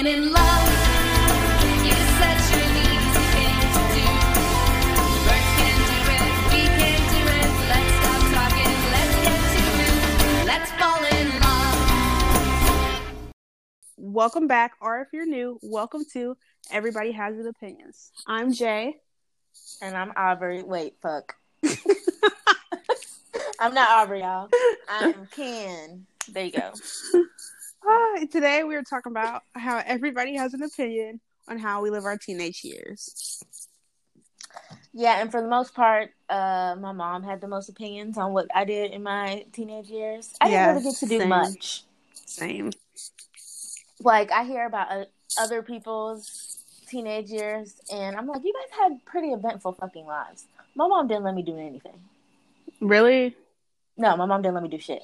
falling in love. You're such an easy thing to do. Birds can do it, we can do it. Let's stop talking, let's get to it. Let's fall in love. Welcome back, or if you're new, welcome to Everybody Has An Opinions. I'm Jay. And I'm Aubrey. Wait, fuck. I'm not Aubrey, y'all. I'm Ken. There you go. Ah, today we are talking about how everybody has an opinion on how we live our teenage years. Yeah, and for the most part, uh, my mom had the most opinions on what I did in my teenage years. I Yeah, didn't really get to do same. much. Same. Like I hear about uh, other people's teenage years, and I'm like, you guys had pretty eventful fucking lives. My mom didn't let me do anything. Really? No, my mom didn't let me do shit.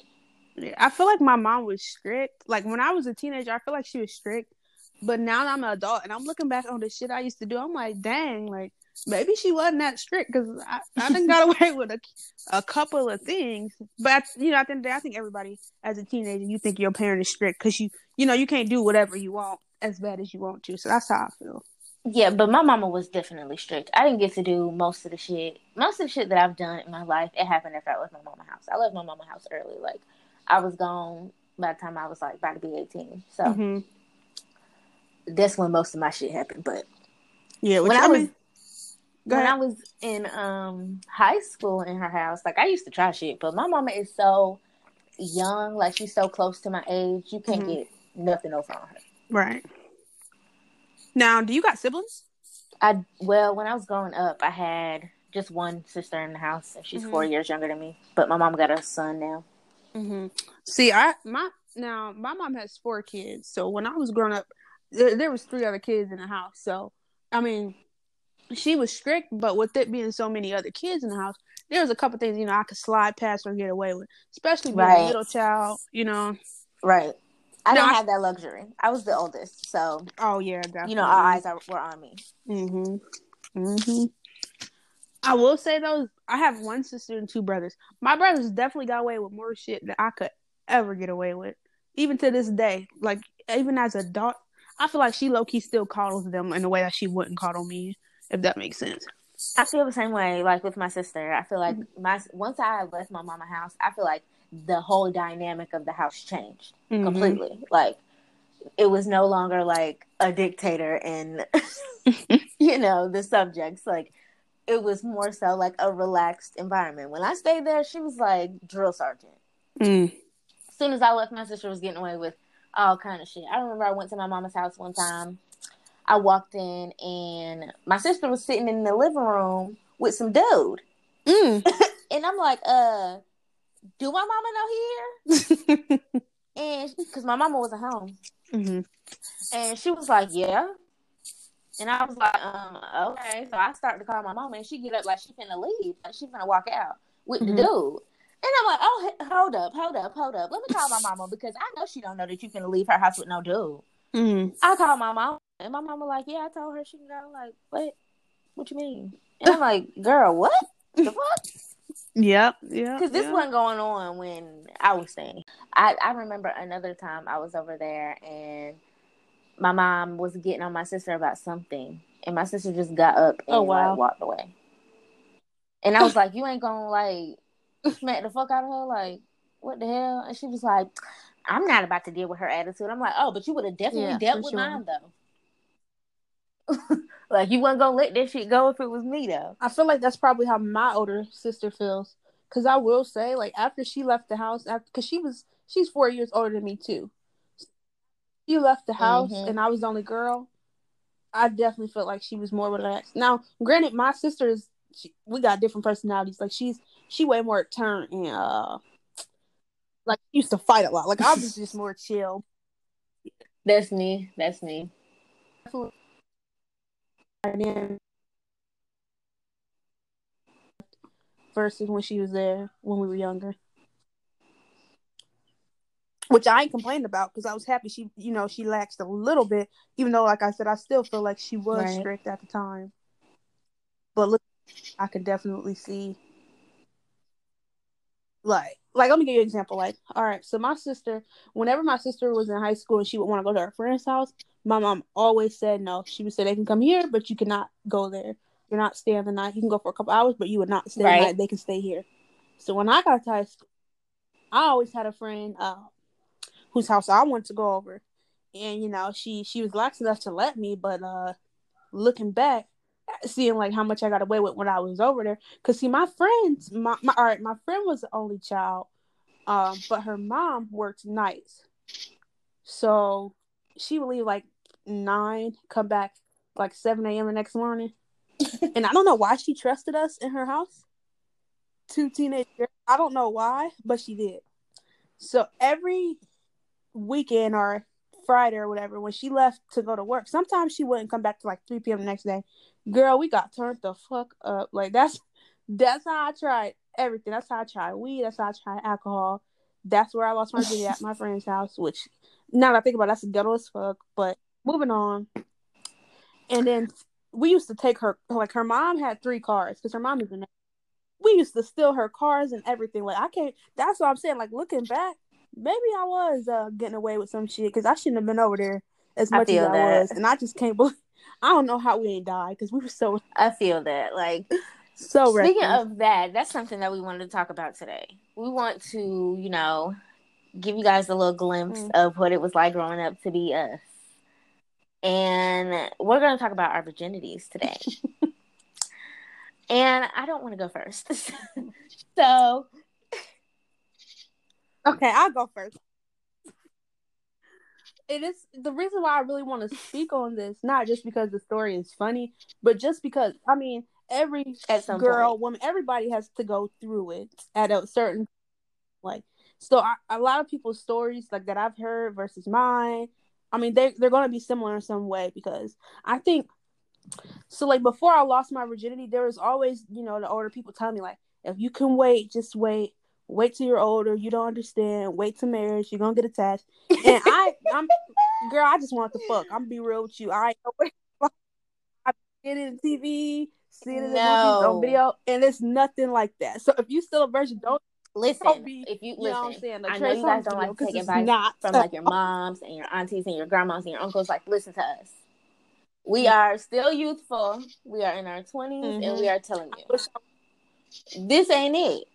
I feel like my mom was strict. Like when I was a teenager, I feel like she was strict. But now that I'm an adult and I'm looking back on the shit I used to do, I'm like, dang, like maybe she wasn't that strict because I, I done got away with a, a couple of things. But you know, at the end of the day, I think everybody as a teenager, you think your parent is strict because you, you know, you can't do whatever you want as bad as you want to. So that's how I feel. Yeah, but my mama was definitely strict. I didn't get to do most of the shit. Most of the shit that I've done in my life, it happened after I left my mama house. I left my mama house early. Like I was gone by the time I was like about to be eighteen. So Mhm. that's when most of my shit happened. But Yeah, when I, I was mean, when ahead. I was in um high school in her house, like I used to try shit, but my mama is so young, like she's so close to my age, you can't Mhm. get nothing over on her. right. Now, do you got siblings? I well, when I was growing up, I had just one sister in the house, and she's Mhm. four years younger than me. But my mom got a son now. Mm-hmm. See, I my now my mom has four kids. So when I was growing up, there, there was three other kids in the house. So I mean, she was strict, but with it being so many other kids in the house, there was a couple things you know I could slide past or get away with, especially being a little child. You know. Right. I No, didn't have that luxury. I was the oldest, so Oh yeah, definitely. you know all eyes are, were on me. Mm-hmm. Mm-hmm. I will say though, I have one sister and two brothers. My brothers definitely got away with more shit than I could ever get away with. Even to this day. Like even as a adult, I feel like she low key still coddles them in a way that she wouldn't coddle me, if that makes sense. I feel the same way, like with my sister. I feel like my once I left my mama house, I feel like the whole dynamic of the house changed Mhm. completely. Like it was no longer like a dictator and you know the subjects. Like it was more so like a relaxed environment. When I stayed there, she was like drill sergeant. Mm. as soon as I left, my sister was getting away with all kind of shit. I remember I went to my mama's house one time. I walked in and my sister was sitting in the living room with some dude, Mm. and I'm like, "Uh, do my mama know here?" And because my mama wasn't home, hmm and she was like, "Yeah." And I was like, um, okay. So I started to call my mama, and she get up like she finna leave, like she finna walk out with Mhm. the dude. And I'm like, oh, hold up, hold up, hold up. Let me call my mama because I know she don't know that you finna leave her house with no dude. Mm-hmm. I called my mom, and my mama like, yeah, I told her she can go. Like, what? What you mean? And I'm like, girl, what the fuck? Yep. Yep. Because this yep. wasn't going on when I was staying. I I remember another time I was over there, and my mom was getting on my sister about something, and my sister just got up oh, and Oh, wow. like, walked away. And I was like, you ain't gonna like smack the fuck out of her, like what the hell? And she was like, I'm not about to deal with her attitude. I'm like, oh, but you would have definitely Yeah, dealt with sure. mine though. like you wasn't gonna let that shit go if it was me though. I feel like that's probably how my older sister feels. Cause I will say, like after she left the house, after because she was she's four years older than me too. She left the house, Mhm. and I was the only girl. I definitely felt like she was more relaxed. Now, granted, my sisters, she, we got different personalities. Like she's she way more turned and uh, like used to fight a lot. Like I was just more chill. That's me. That's me. And then versus when she was there when we were younger. Which I ain't complaining about because I was happy she, you know, she laxed a little bit, even though, like I said, I still feel like she was Right. strict at the time. But look, I can definitely see, like, like let me give you an example. Like, all right, so my sister, whenever my sister was in high school and she would want to go to her friend's house, my mom always said no. She would say they can come here, but you cannot go there. You're not staying the night. You can go for a couple hours, but you would not stay Right. the night. They can stay here. So when I got to high school, I always had a friend uh, whose house I wanted to go over, and you know she she was lax enough to let me. But uh, looking back, seeing like how much I got away with when I was over there, because see my friends, my, my all right, my friend was the only child, um, but her mom worked nights, so she would leave like nine, come back like seven a.m. the next morning, and I don't know why she trusted us in her house. Two teenage girls. I don't know why, but she did. So every weekend or Friday or whatever, when she left to go to work, sometimes she wouldn't come back to like 3 p.m. the next day. Girl, we got turned the fuck up. Like that's that's how I tried everything. That's how I tried weed. That's how I tried alcohol. That's where I lost my virginity at my friend's house, which now that I think about it, that's ghetto as fuck. But moving on. And then we used to take her like her mom had three cars because her mom is in we used to steal her cars and everything. Like I can't. That's what I'm saying. Like looking back, maybe I was uh, getting away with some shit because I shouldn't have been over there as I much as feel I that. was, and I just can't believe. I don't know how we ain't died because we were so I feel that. Like so speaking reckless. of that, that's something that we wanted to talk about today. We want to, you know, give you guys a little glimpse Mm. of what it was like growing up to be us. And we're going to talk about our virginities today. and I don't want to go first. so, Okay, I'll go first. It is the reason why I really want to speak on this, not just because the story is funny, but just because I mean every at some girl, point, woman, everybody has to go through it at a certain like. So I, a lot of people's stories like that I've heard versus mine. I mean, they they're going to be similar in some way because I think so. Like before I lost my virginity, there was always you know the older people telling me like, if you can wait, just wait. Wait till you're older. You don't understand. Wait till marriage. You're gonna get attached. And I, I'm, girl. I just want to fuck. I'm gonna be real with you. I ain't no way. I get it in TV, seeing it in movies No. on video, and it's nothing like that. So if you still a virgin, don't listen, don't be- if you you know what I'm listen, saying? Like I know you guys don't like to take advice not from like your moms and your aunties and your grandmas and your uncles. Like, listen to us. We mm. are still youthful. We are in our 20s, and we mm-hmm. are telling you, this ain't it.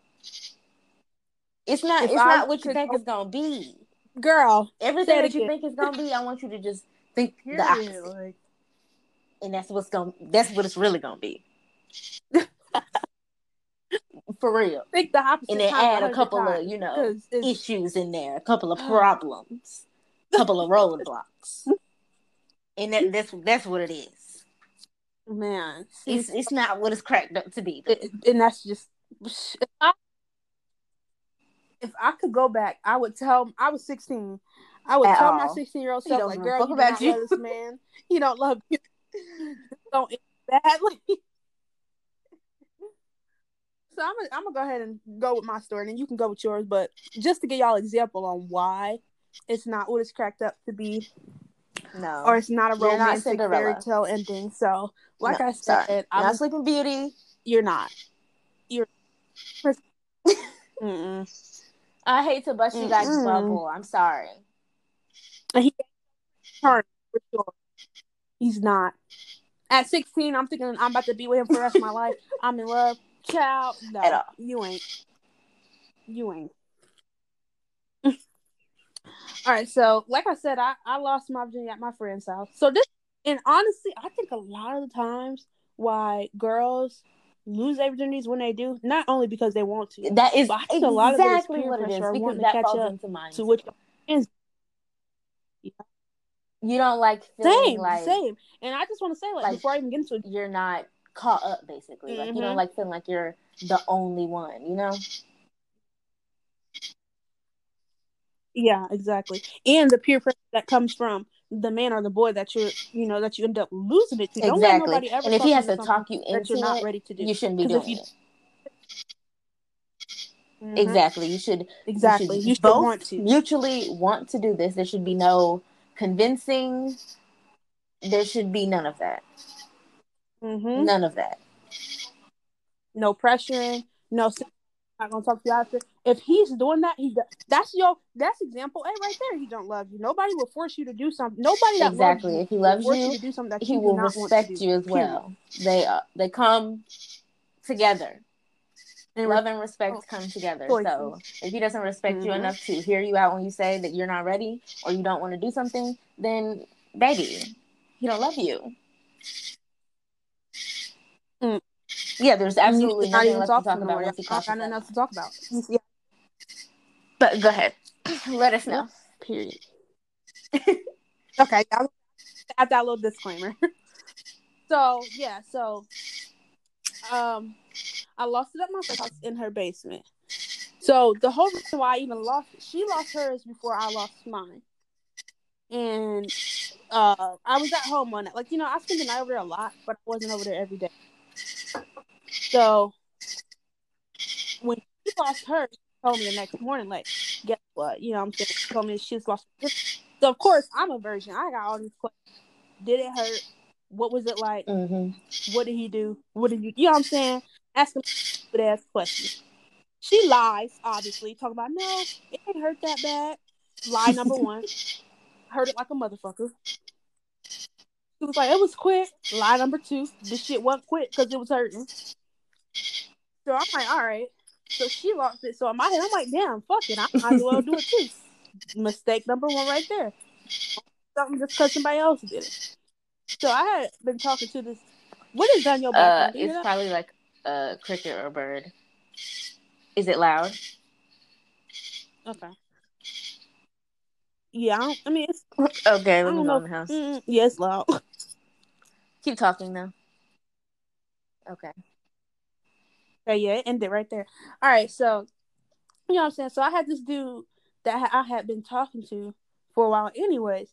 It's not. If it's I not what you think it's gonna be. girl. Everything that you think it's gonna be, I want you to just think the opposite, Like, and that's what's gonna. That's what it's really gonna be. For real, think the opposite. and then add a couple of you know issues in there, a couple of problems, a couple of roadblocks, and that, that's that's what it is. man. It's it's not what it's cracked up to be. it- and that's just if I, if I could go back, I would tell I was 16. I would At tell my 16 year old self, like, girl, you about not you." love this man. He don't love you. don't badly. So I'm gonna I'm gonna go ahead and go with my story, and then you can go with yours. But just to give y'all an example on why it's not what it's cracked up to be, No, or it's not a You're not romantic fairy tale ending. So, like No, I said, sorry. I'm not Sleeping Beauty. you're not. You're. Mm-mm. I hate to bust you guys' bubble. I'm sorry. He turned for sure. He's not. At 16, I'm thinking I'm about to be with him for the rest of my life. I'm in love. Child, no, At all. you ain't. You ain't. all right, so like I said, I, I lost my virginity at my friend's house. So this, and honestly, I think a lot of the times why girls lose their virginities when they do, not only because they want to, That is I a lot of it is exactly peer what it is because that catch falls into mine. to which you don't like feeling same, like same. And I just want to say, like, like- before I even get into it, you're not caught up. Basically, like you don't Mhm. like feeling like you're the only one. You know. Yeah, exactly. And the peer pressure that comes from the man or the boy that you're, you know, that you end up losing it to. Don't let Exactly. nobody ever And if he has to talk you into you're not it, ready to do. you shouldn't be doing you- it. Mhm. Exactly. You should Exactly. You should, You should both want to. mutually want to do this. There should be no convincing. There should be none of that. hmm None of that. No pressuring. No. Not gonna talk to you after. If he's doing that, he that's your that's example A right there. He don't love you. Nobody will force you to do something. Nobody that Exactly. loves If he loves force you, to do something that he you will not want to respect you as period. well. They uh, they come together. And Love and respect Oh, come together. choices. So if he doesn't respect you Mhm. enough to hear you out when you say that you're not ready or you don't want to do something, then baby, he don't love you. Yeah, there's absolutely not nothing even left to talk talk about more. once I don't crosses got nothing that else to talk about. Yeah, But go ahead. Let us know. period. okay, I'll add that little disclaimer. so yeah, so um, I lost it at my house in her basement. So the whole reason why I even lost it, she lost hers before I lost mine. And uh, I was at home one night. Like you know, I spent the night over there a lot, but I wasn't over there every day. So when she lost hers, she told me the next morning, like, guess what? You know, what I'm saying, she told me she's lost. So of course, I'm a virgin. I got all these questions. Did it hurt? What was it like? Mm-hmm. What did he do? What did you? You know what I'm saying? Asking stupid ass questions. She lies, obviously, talking about no, it ain't hurt that bad. Lie number one. Hurt it like a motherfucker. She was like, it was quick. Lie number two. This shit wasn't quick because it was hurting. So I'm like, all right. So she lost it. So in my head, I'm like, damn, fuck it. I might as well do it too. Mistake number one right there. Something just because somebody else did it. So I had been talking to this. What is on your Uh, background? Do you it's probably like a cricket or a bird. Is it loud? Okay. Yeah, I, I mean, it's Okay, let me go in the house. Mm, yeah, it's loud. Keep talking though. Okay. Okay, yeah, it ended right there. All right, so you know what I'm saying. So I had this dude that I had been talking to for a while, anyways.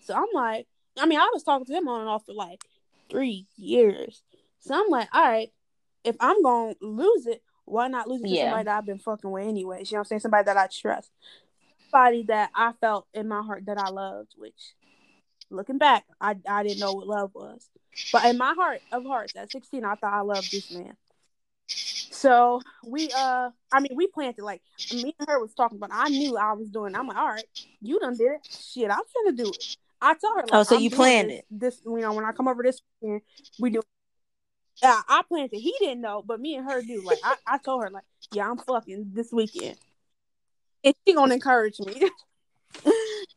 So I'm like, I mean, I was talking to him on and off for like three years. So I'm like, all right, if I'm gonna lose it, why not lose it to somebody that I've been fucking with, anyways? You know what I'm saying? Somebody that I trust, somebody that I felt in my heart that I loved. Which, looking back, I I didn't know what love was, but in my heart of hearts, at 16, I thought I loved this man. So we uh I mean we planted like me and her was talking about I knew I was doing it. I'm like, all right, you done did it. Shit, I'm finna do it. I told her like, Oh, so I'm you planned this, This you know, when I come over this weekend, we do yeah, I planned it. He didn't know, but me and her do. Like I, I told her like, yeah, I'm fucking this weekend. And she gonna encourage me.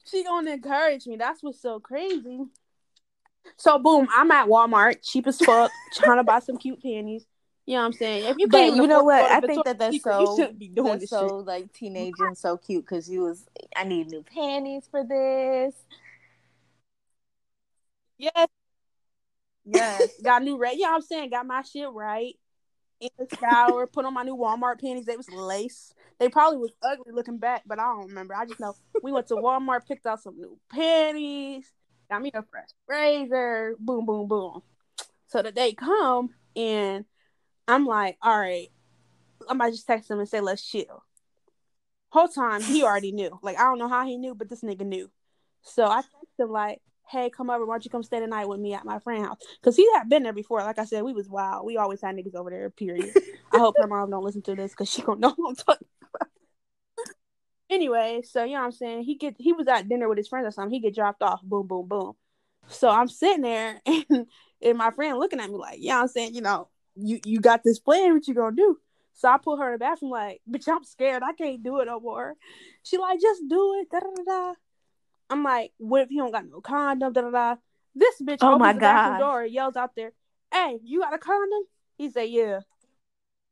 she gonna encourage me. That's what's so crazy. So boom, I'm at Walmart, cheap as fuck, trying to buy some cute panties. You know what I'm saying? If you But you know what? I think that that's so you shouldn't be doing that's so shit. like teenage and so cute because you was I need new panties for this. Yes, yes. Got new red. You know what I'm saying? Got my shit right. In the shower, put on my new Walmart panties. They was lace. They probably was ugly looking back, but I don't remember. I just know we went to Walmart, picked out some new panties, got me a fresh razor. Boom, boom, boom. So the day come and I'm like, all right, I might just text him and say, let's chill. Whole time he already knew. Like I don't know how he knew, but this nigga knew. So I texted him like, hey, come over. Why don't you come stay the night with me at my friend's house? Because he had been there before. Like I said, we was wild. We always had niggas over there. Period. I hope her mom don't listen to this because she don't know what I'm talking about. Anyway, so you know what I'm saying. He get he was at dinner with his friends or something. He get dropped off. Boom, boom, boom. So I'm sitting there and and my friend looking at me like, yeah, you know I'm saying, you know, you you got this plan. What you gonna do? So I put her in the bathroom like, bitch, I'm scared. I can't do it no more. She like, just do it. Da da da. da. I'm like, what if he don't got no condom? Da da da. This bitch Oh opens my the bathroom God. door, yells out there, "Hey, you got a condom?" He said, "Yeah."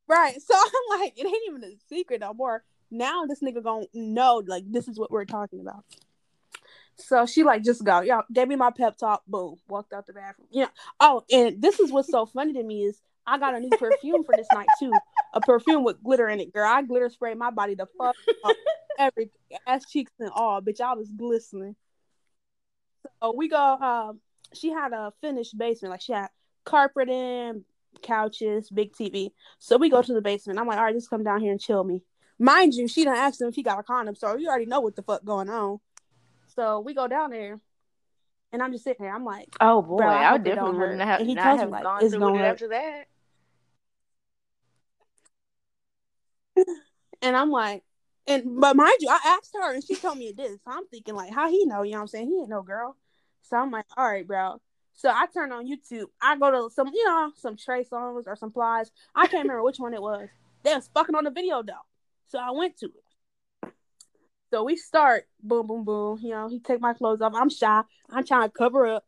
Right. So I'm like, it ain't even a secret no more. Now this nigga gonna know like this is what we're talking about. So she like just go, y'all gave me my pep talk, boom, walked out the bathroom. Yeah. Oh, and this is what's so funny to me is I got a new perfume for this night too. A perfume with glitter in it, girl. I glitter sprayed my body the fuck up, everything, ass cheeks and all, bitch. I was glistening. So we go. Um, she had a finished basement, like she had carpeting, couches, big TV. So we go to the basement. I'm like, all right, just come down here and chill me. Mind you, she done asked him if he got a condom, so you already know what the fuck going on. So we go down there, and I'm just sitting there. I'm like, Oh boy, Bro, I I, hope would it don't definitely wouldn't have And he not tells me, like, gone it's through it after that. And I'm like, and but mind you, I asked her and she told me it did. So I'm thinking like, how he know? You know what I'm saying? He ain't no girl. So I'm like, all right, bro. So I turn on YouTube. I go to some, you know, some Trey Songz or some Plies. I can't remember which one it was. They was fucking on the video though. So I went to it. So we start boom, boom, boom. You know, he take my clothes off. I'm shy. I'm trying to cover up.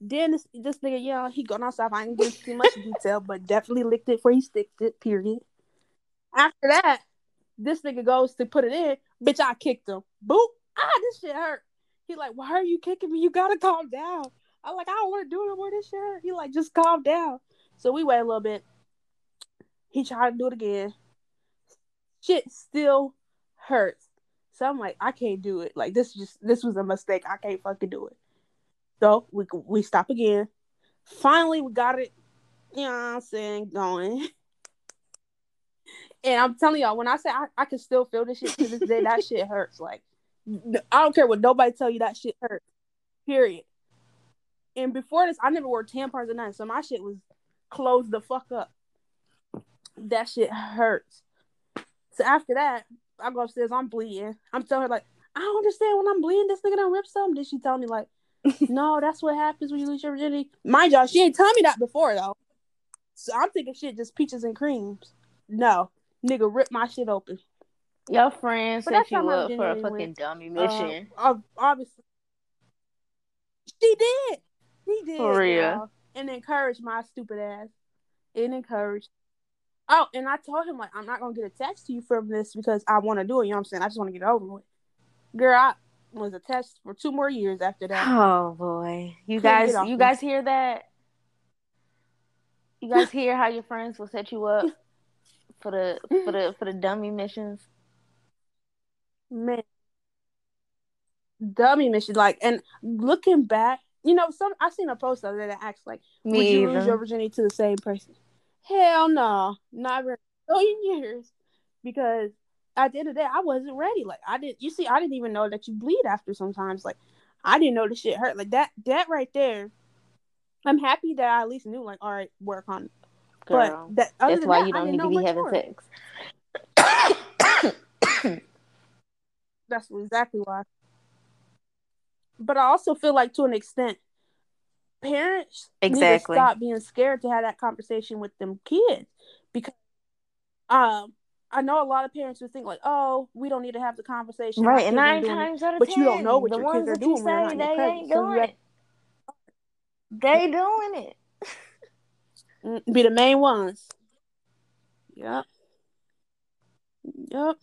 Then this this nigga, you know, he going outside. I ain't getting too much detail, but definitely licked it before he sticked it. Period. After that, this nigga goes to put it in. Bitch, I kicked him. Boop. Ah, this shit hurt. He like, why are you kicking me? You gotta calm down. I'm like, I don't want to do it more this shit. hurt. He like, just calm down. So we wait a little bit. He tried to do it again. Shit still hurts. So I'm like, I can't do it. Like this just this was a mistake. I can't fucking do it. So we we stop again. Finally, we got it. You know what I'm saying? Going. And I'm telling y'all, when I say I, I can still feel this shit to this day, that shit hurts. Like, I don't care what nobody tell you, that shit hurts. Period. And before this, I never wore tampons or nothing, so my shit was closed the fuck up. That shit hurts. So after that, I go upstairs, I'm bleeding. I'm telling her like, I don't understand when I'm bleeding, this nigga don't rip something. Then she tell me like, no, that's what happens when you lose your virginity. Mind y'all, she ain't telling me that before though. So I'm thinking shit just peaches and creams. No, nigga, rip my shit open. Your friend But set you up for a fucking went. dummy Uh, mission. ob- obviously, she did. She did. For real. y'all. And encouraged my stupid ass. It encouraged. Oh, and I told him like I'm not gonna get attached to you from this because I want to do it. You know what I'm saying? I just want to get over with. Girl, I was attached for two more years after that. Oh boy, you Couldn't guys, you guys hear that? You guys hear how your friends will set you up for the for the for the dummy missions? Man, dummy mission. Like, and looking back, you know, some I seen a post the other that asked like, Me would you lose your virginity to the same person? Hell no, not in a million years. Because at the end of the day, I wasn't ready. Like I didn't. You see, I didn't even know that you bleed after sometimes. Like I didn't know the shit hurt. Like that. That right there. I'm happy that I at least knew. Like, all right, work on. It. Girl, But that that's why that, you don't need to be having more. sex. That's exactly why. But I also feel like to an extent, parents Exactly. need to stop being scared to have that conversation with them kids because um I know a lot of parents would think like, oh, we don't need to have the conversation. Right, and nine doing times out of But ten, you don't know what the your ones kids are doing say they ain't present. So doing have it. They doing it. Be the main ones. Yep. Yep.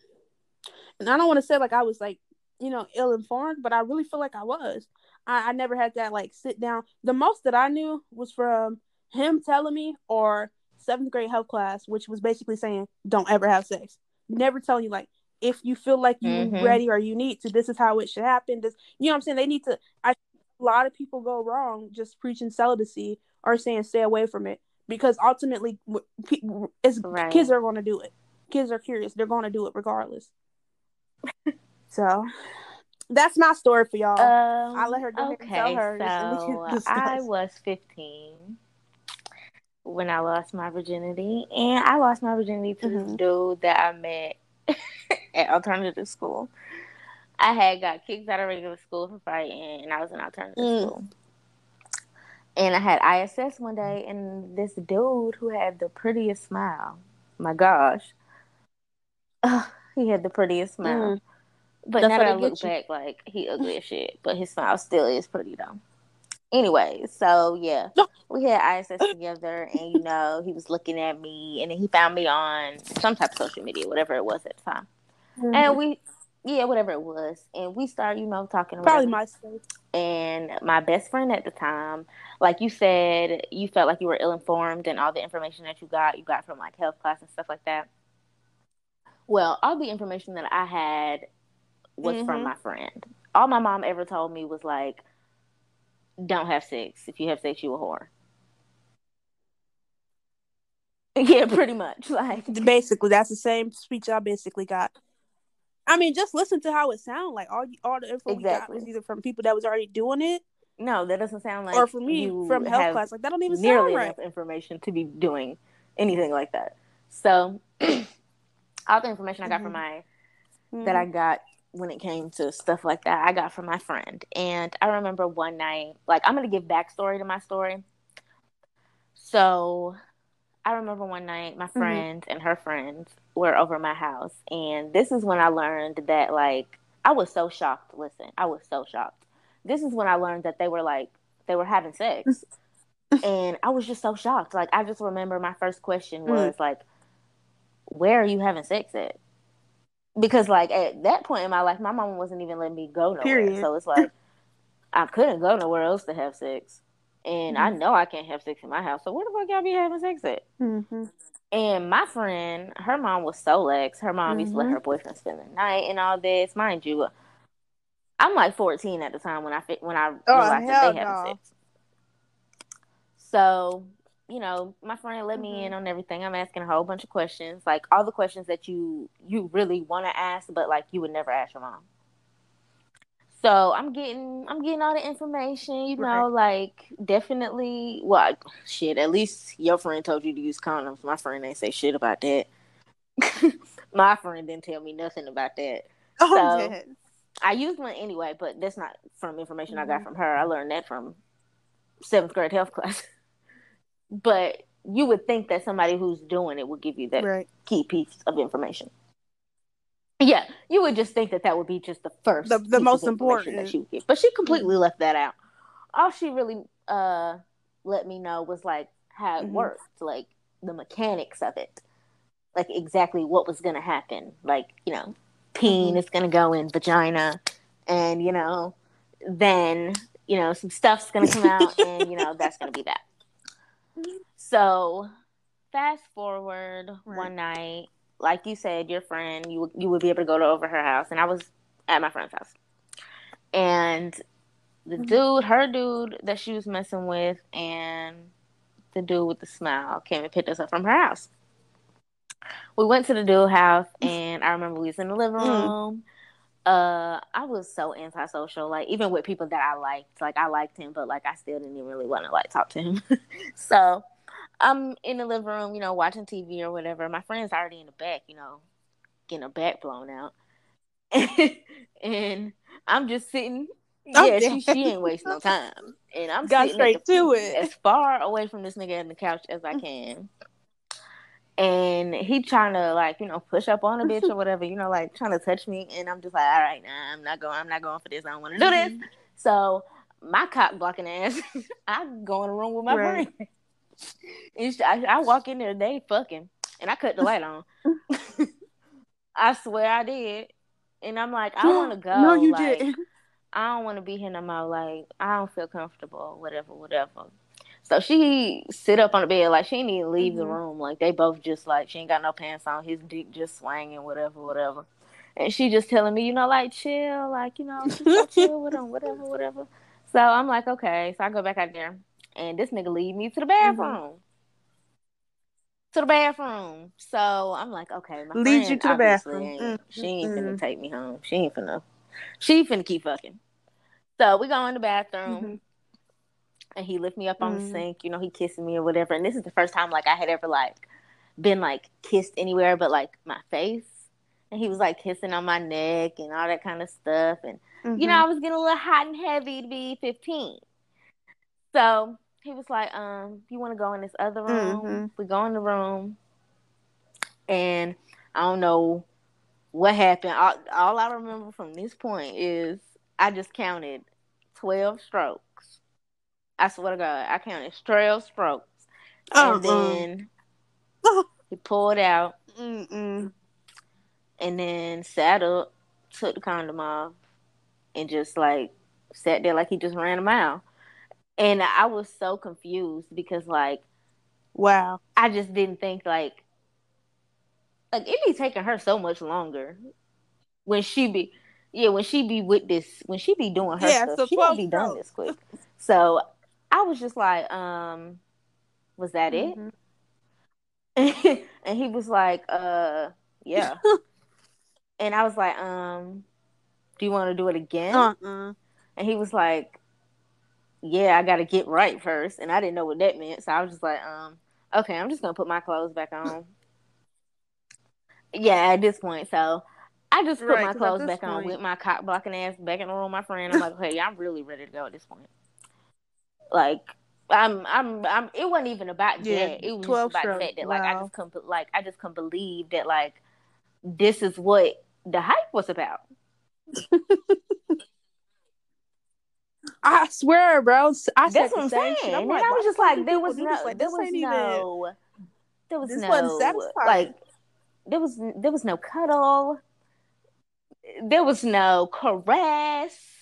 And I don't want to say like I was like, you know, ill informed, but I really feel like I was. I, I never had that like sit down. The most that I knew was from him telling me or seventh grade health class, which was basically saying, don't ever have sex. Never telling you like if you feel like you Mhm. ready or you need to, this is how it should happen. This you know what I'm saying? They need to I a lot of people go wrong just preaching celibacy or saying stay away from it because ultimately it's, Right. kids are going to do it kids are curious they're going to do it regardless so that's my story for y'all Um, I'll let her go tell okay, hers, and we can so. I was 15 when I lost my virginity, and I lost my virginity to this Mhm. dude that I met at alternative school. I had got kicked out of regular school for fighting, and I was in alternative Mm. school. And I had ISS one day, and this dude who had the prettiest smile, my gosh, he had the prettiest smile. Mm. But That's now that I look you. back, like he ugly as shit, but his smile still is pretty though. Anyway, so yeah, we had ISS together, and you know he was looking at me, and then he found me on some type of social media, whatever it was at the time, Mhm. and we, yeah, whatever it was, and we started, you know, talking. probably. MySpace. And my best friend at the time, like you said, you felt like you were ill informed, and all the information that you got, you got from like health class and stuff like that. Well, all the information that I had was from Mhm. my friend. All my mom ever told me was like, "Don't have sex. If you have sex, you a whore." Yeah, pretty much. Like, basically that's the same speech I basically got I mean just listen to how it sounded like all all the info we got was either from people that was already doing it no, that doesn't sound like or for me from health class like that don't even nearly sound right enough information to be doing anything like that. So all the information I got from mm-hmm. my mm-hmm. that I got when it came to stuff like that, I got from my friend. And I remember one night, like I'm gonna give backstory to my story. So I remember one night my mm-hmm. friend and her friends were over at my house, and this is when I learned that like I was so shocked. Listen, I was so shocked. This is when I learned that they were like they were having sex. and I was just so shocked. Like I just remember my first question was like, "Where are you having sex at?" Because like at that point in my life, my mom wasn't even letting me go nowhere. Period. So it's like I couldn't go nowhere else to have sex, and I know I can't have sex in my house. So where the fuck y'all be having sex at? Mm-hmm. And my friend, her mom was so lax. Her mom used to let Mhm. her boyfriend spend the night and all this. Mind you, I'm like 14 at the time when I when I Oh, realized that they had no. sex. So, you know, my friend let me Mhm. in on everything. I'm asking a whole bunch of questions, like all the questions that you you really want to ask, but like you would never ask your mom. So I'm getting I'm getting all the information, you know, like definitely. Well, I- shit. At least your friend told you to use condoms. My friend ain't say shit about that. my friend didn't tell me nothing about that. Oh, So- dead. I used one anyway, but that's not from information I Mm-hmm. got from her. I learned that from seventh grade health class. but you would think that somebody who's doing it would give you that right. key piece of information. Yeah, you would just think that that would be just the first, The- the most important. that she would give, but she completely left that out. All she really uh let me know was like how it Mhm. worked, like the mechanics of it, like exactly what was gonna happen. Like you know, peen Mhm. is gonna go in vagina, and you know, then you know some stuff's gonna come out, and you know that's gonna be that. So, fast forward Right. one night, like you said, your friend, you would- you would be able to go to over her house, and I was at my friend's house, and the Mhm. dude, her dude that she was messing with, and the dude with the smile came and picked us up from her house. We went to the dual house, and I remember we was in the living Mm. room. Uh, I was so antisocial, like even with people that I liked, like I liked him, but like I still didn't even really want to like talk to him. so I'm in the living room, you know, watching TV or whatever. My friend's already in the back, you know, getting her back blown out, and I'm just sitting. I'm yeah, she, she ain't waste no time, and I'm Got sitting straight the- to it. as far away from this nigga on the couch as I can. And he trying to like, you know, push up on a bitch or whatever, you know, like trying to touch me. And I'm just like, all right, nah, I'm not going, I'm not going for this. I don't want to do this. Mm-hmm. So my cock blocking ass, I go in the room with my Right. friend. And she- I, I walk in there, they fucking, and I cut the light on. I swear I did. And I'm like, I want to go. No, you like, didn't. I don't want to be here no more. Like, I don't feel comfortable, whatever, whatever. So she sit up on the bed, like she didn't even leave the Mhm. room. Like they both just like she ain't got no pants on, his dick just swinging, whatever, whatever. And she just telling me, you know, like chill, like you know, just chill with him, whatever, whatever. So I'm like, okay. So I go back out there, and this nigga lead me to the bathroom. To the bathroom. So I'm like, okay, my Leads friend you to the bathroom. ain't- Mm, she ain't finna mm. take me home. She ain't finna. She finna keep fucking. So we go in the bathroom Mhm. And he lift me up on the Mhm. sink, you know, he kissing me or whatever. And this is the first time like I had ever like been like kissed anywhere but like my face. And he was like kissing on my neck and all that kind of stuff. And you know, I was getting a little hot and heavy to be 15. So he was like, um, you want to go in this other room? Mhm. We go in the room and I don't know what happened. All, all I remember from this point is I just counted 12 strokes. I swear to God, I counted 12 strokes. And Uh-uh. then he pulled out Mm-mm. and then sat up, took the condom off, and just like sat there like he just ran a mile. And I was so confused because like Wow. I just didn't think like like it'd be taking her so much longer when she be yeah when she be with this when she be doing her Yeah, stuff so she 12 don't be done this quick. So I was just like, um, was that Mhm. it? and he was like, uh, yeah. and I was like, um, do you want to do it again? Uh-uh. And he was like, Yeah, I gotta get right first. And I didn't know what that meant. So I was just like, um, okay, I'm just gonna put my clothes back on. yeah, at this point, so I just put Right, my clothes back on with my cock blocking ass back in the room with my friend. I'm like, hey, I'm really ready to go at this point. Like, I'm, I'm, I'm. It wasn't even about Yeah, that. It was just 12 about the fact that, like, I just couldn't, like, I just couldn't believe that, like, this is what the hype was about. I swear, bro. I That's what I'm saying. shit. I'm and I was just like, there was no. Like, there was no, there was no, like, there was, there was no cuddle. There was no caress.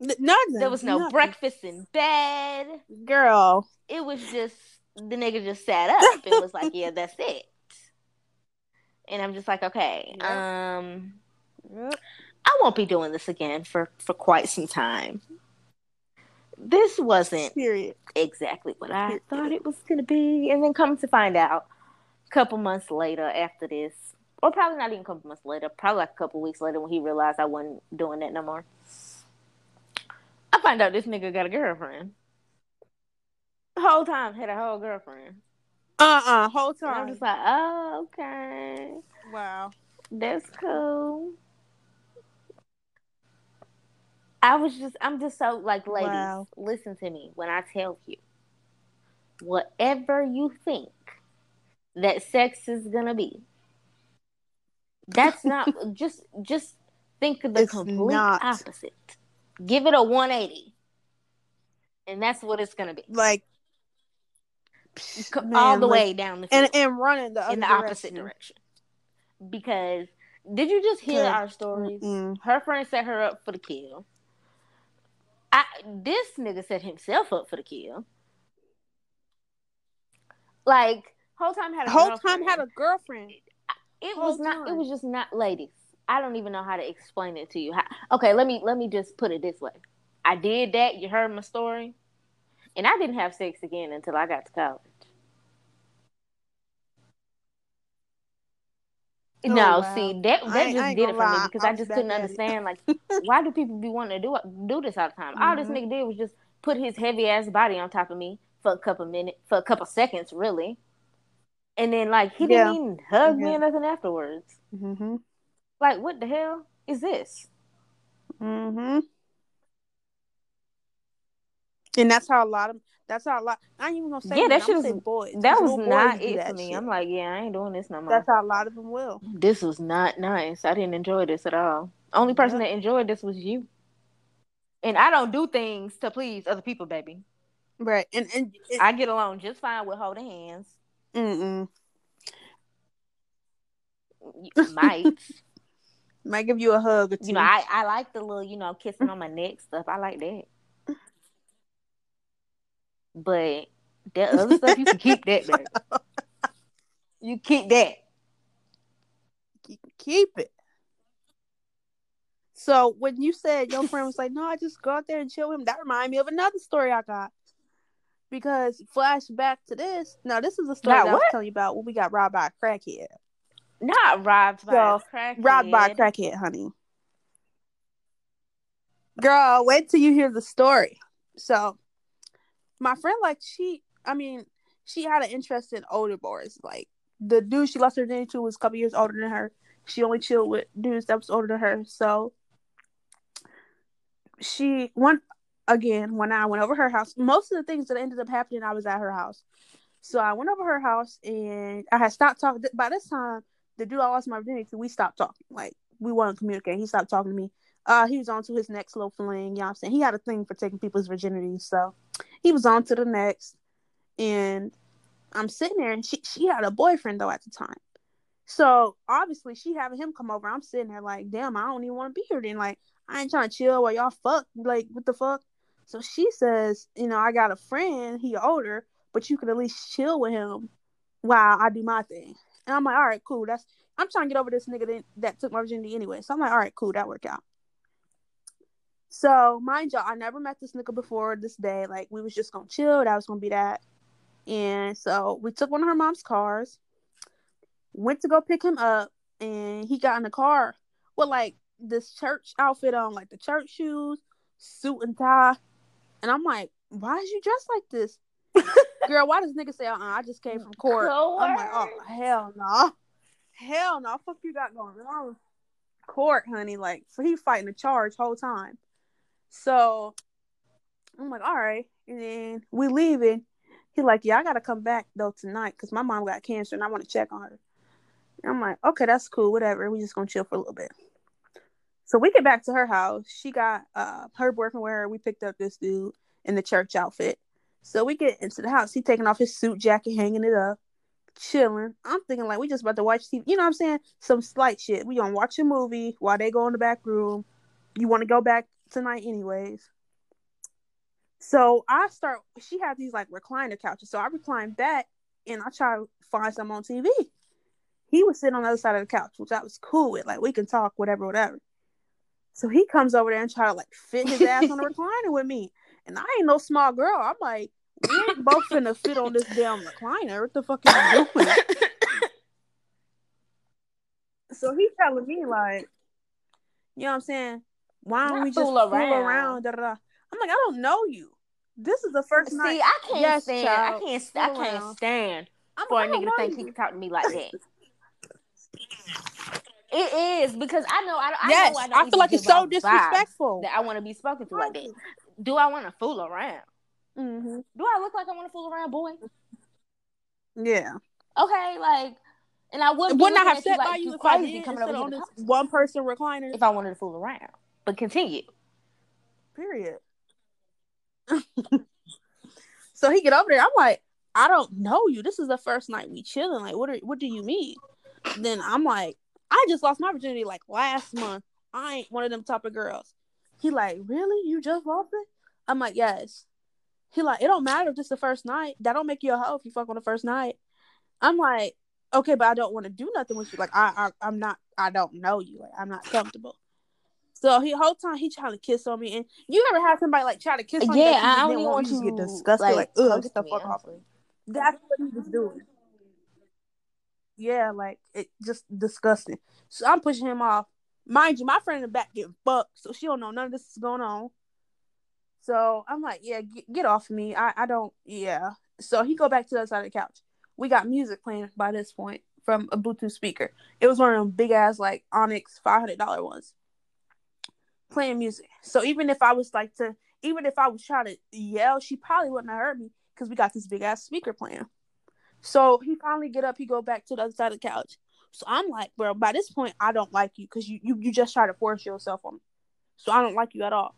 Nothing. There was no nothing. breakfast in bed. girl. It was just the nigga just sat up and was like, "Yeah, that's it." And I'm just like, "Okay, Yeah. um, I won't be doing this again for for quite some time." This wasn't Period. exactly what I thought it was gonna be, and then come to find out, a couple months later after this, or probably not even a couple months later, probably like a couple weeks later when he realized I wasn't doing that no more. I find out this nigga got a girlfriend. Whole time had a whole girlfriend. Uh uh Whole And I'm just like, oh, okay. wow. That's cool. I was just, I'm just so like, ladies, Wow. listen to me when I tell you, whatever you think that sex is gonna be, that's not just just think of the It's complete not. opposite. Give it a 180, and that's what it's gonna be. Like man, all the like- way down the field. and and running the other in the opposite direction. Because did you just hear our stories? Mm-mm. Her friend set her up for the kill. I this nigga set himself up for the kill. Like whole time had a Whole girlfriend. time had a girlfriend. it whole was not it was just not ladies. I don't even know how to explain it to you. How, okay, let me let me just put it this way. I did that. You heard my story, and I didn't have sex again until I got to college. Oh, no, wow. see that that just did it for me because I I just couldn't understand like why do people be wanting to do do this all the time? All this Mhm. nigga did was just put his heavy ass body on top of me for a couple minutes, for a couple seconds, really, and then like he Yeah. didn't even hug me or nothing afterwards. Mm-hmm. Like what the hell is this? Mm-hmm. And that's how a lot of that's how a lot. I ain't even gonna say Yeah, that shit was- boys. That was not it for me. shit. I'm like, yeah, I ain't doing this no more. That's how a lot of them will. This was not nice. I didn't enjoy this at all. Only person Yep. that enjoyed this was you. And I don't do things to please other people, baby. Right. And and it, I get along just fine with holding hands. mm-mm. You might. might give you a hug or two. you know, I, I like the little, you know, kissing on my neck stuff. I like that. But that other stuff, you can keep that. You keep that. keep, keep it. So when you said your friend was like, "No, I just go out there and chill with him," that reminded me of another story I got. Because flashback to this. Now this is a story Now I was telling you about when we got robbed by a crackhead. Not robbed by a crackhead. Robbed by crackhead, honey. Girl, wait till you hear the story. So, my friend, like, she, I mean, she had an interest in older boys. Like, the dude she lost her virginity to was a couple years older than her. She only chilled with dudes that was older than her. So, she, one, again, when I went over her house, most of the things that ended up happening, I was at her house. So, I went over her house and I had stopped talking. By this time, the dude I lost my virginity to, we stopped talking. Like, we weren't communicating. He stopped talking to me. Uh, he was on to his next little fling. You know what I'm saying? He had a thing for taking people's virginity. So he was on to the next. And I'm sitting there and she, she had a boyfriend though at the time. So obviously she having him come over. I'm sitting there like, damn, I don't even want to be here then. Like, I ain't trying to chill while y'all fuck. Like, what the fuck? So she says, you know, I got a friend, he older, but you could at least chill with him while I do my thing. And I'm like, all right, cool. That's I'm trying to get over this nigga that, that took my virginity anyway. So I'm like, all right, cool, that worked out. So mind y'all, I never met this nigga before this day. Like we was just gonna chill. That was gonna be that. And so we took one of her mom's cars, went to go pick him up, and he got in the car with like this church outfit on, like the church shoes, suit and tie. And I'm like, why is you dressed like this? Girl, why does nigga say, uh uh I just came from court. I'm like, oh hell no. hell no, fuck you got going on? Court, honey. Like, so he fighting the charge whole time. So I'm like, all right. And then we leaving. He like, yeah, I gotta come back though tonight because my mom got cancer and I want to check on her. And I'm like, okay, that's cool, whatever. We just gonna chill for a little bit. So we get back to her house. She got uh her boyfriend with her. We picked up this dude in the church outfit. So we get into the house. He taking off his suit jacket, hanging it up, chilling. I'm thinking like we just about to watch TV. You know what I'm saying? Some slight shit. We gonna watch a movie while they go in the back room. You want to go back tonight, anyways. So I start. She had these like recliner couches. So I recline back and I try to find some on TV. He was sitting on the other side of the couch, which I was cool with. Like we can talk, whatever, whatever. So he comes over there and try to like fit his ass on the recliner with me. And I ain't no small girl. I'm like, we ain't both finna fit on this damn recliner. What the fuck are you doing? so he telling me like, you know what I'm saying? Why don't Not we just fool fool around. around? Da, da, da. I'm like, I don't know you. This is the first See, night. I can't Yes, stand. child. I can't. I can't around. stand I'm for a like, I nigga to think you. he can talk to me like that. It is because I know I, I yes, know I, I, don't feel like it's so disrespectful. that I want to be spoken to like that. Do I want to fool around? hmm Do I look like I want to fool around, boy? Yeah. Okay, like, and I wouldn't. be Wouldn't I have at you sat like by you you if I crazy did coming over of here on this one person recliner? if I wanted to fool around. But continue. Period. so he get over there. I'm like, I don't know you. This is the first night we chilling. Like, what are what do you mean? Then I'm like, I just lost my virginity like last month. I ain't one of them type of girls. He like, really? You just lost it? I'm like, yes. He like, it don't matter if this the first night. That don't make you a hoe if you fuck on the first night. I'm like, okay, but I don't want to do nothing with you. Like, I, I I'm not. I don't know you. Like, I'm not comfortable. So he whole time he trying to kiss on me, and you ever have somebody like try to kiss on you? Yeah, I don't even want you you get disgusted, like, like, ugh, get the fuck off. honestly. That's what he was doing. Yeah, like it just disgusting. So I'm pushing him off. Mind you, my friend in the back getting fucked, so she don't know none of this is going on. So I'm like, yeah, get, get off me. I, I don't, yeah. So he go back to the other side of the couch. We got music playing by this point from a Bluetooth speaker. It was one of them big ass like Onyx five hundred dollar ones. Playing music. So even if I was like to, even if I was trying to yell, she probably wouldn't have heard me because we got this big ass speaker playing. So he finally get up, he go back to the other side of the couch. So I'm like, bro, by this point, I don't like you because you, you you just try to force yourself on me. So I don't like you at all.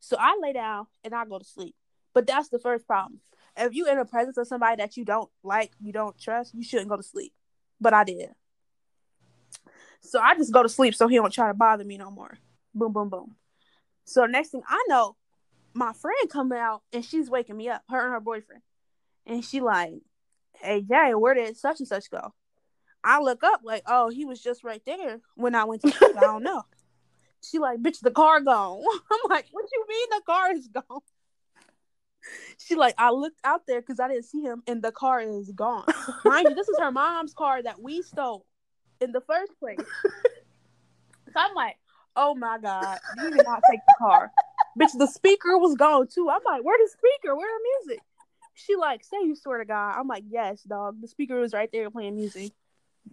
So I lay down and I go to sleep. But that's the first problem. If you in the presence of somebody that you don't like, you don't trust, you shouldn't go to sleep. But I did. So I just go to sleep so he don't try to bother me no more. Boom, boom, boom. So next thing I know, my friend coming out and she's waking me up, her and her boyfriend. And she like, hey Jay, where did such and such go? I look up like, oh, he was just right there when I went to. I don't know. She like, bitch, the car gone. I'm like, what you mean the car is gone? She like, I looked out there because I didn't see him, and the car is gone. Mind you, this is her mom's car that we stole in the first place. so I'm like, oh my god, you did not take the car. Bitch, the speaker was gone too. I'm like, where the speaker? Where the music? She like, say you swear to God. I'm like, yes, dog. The speaker was right there playing music.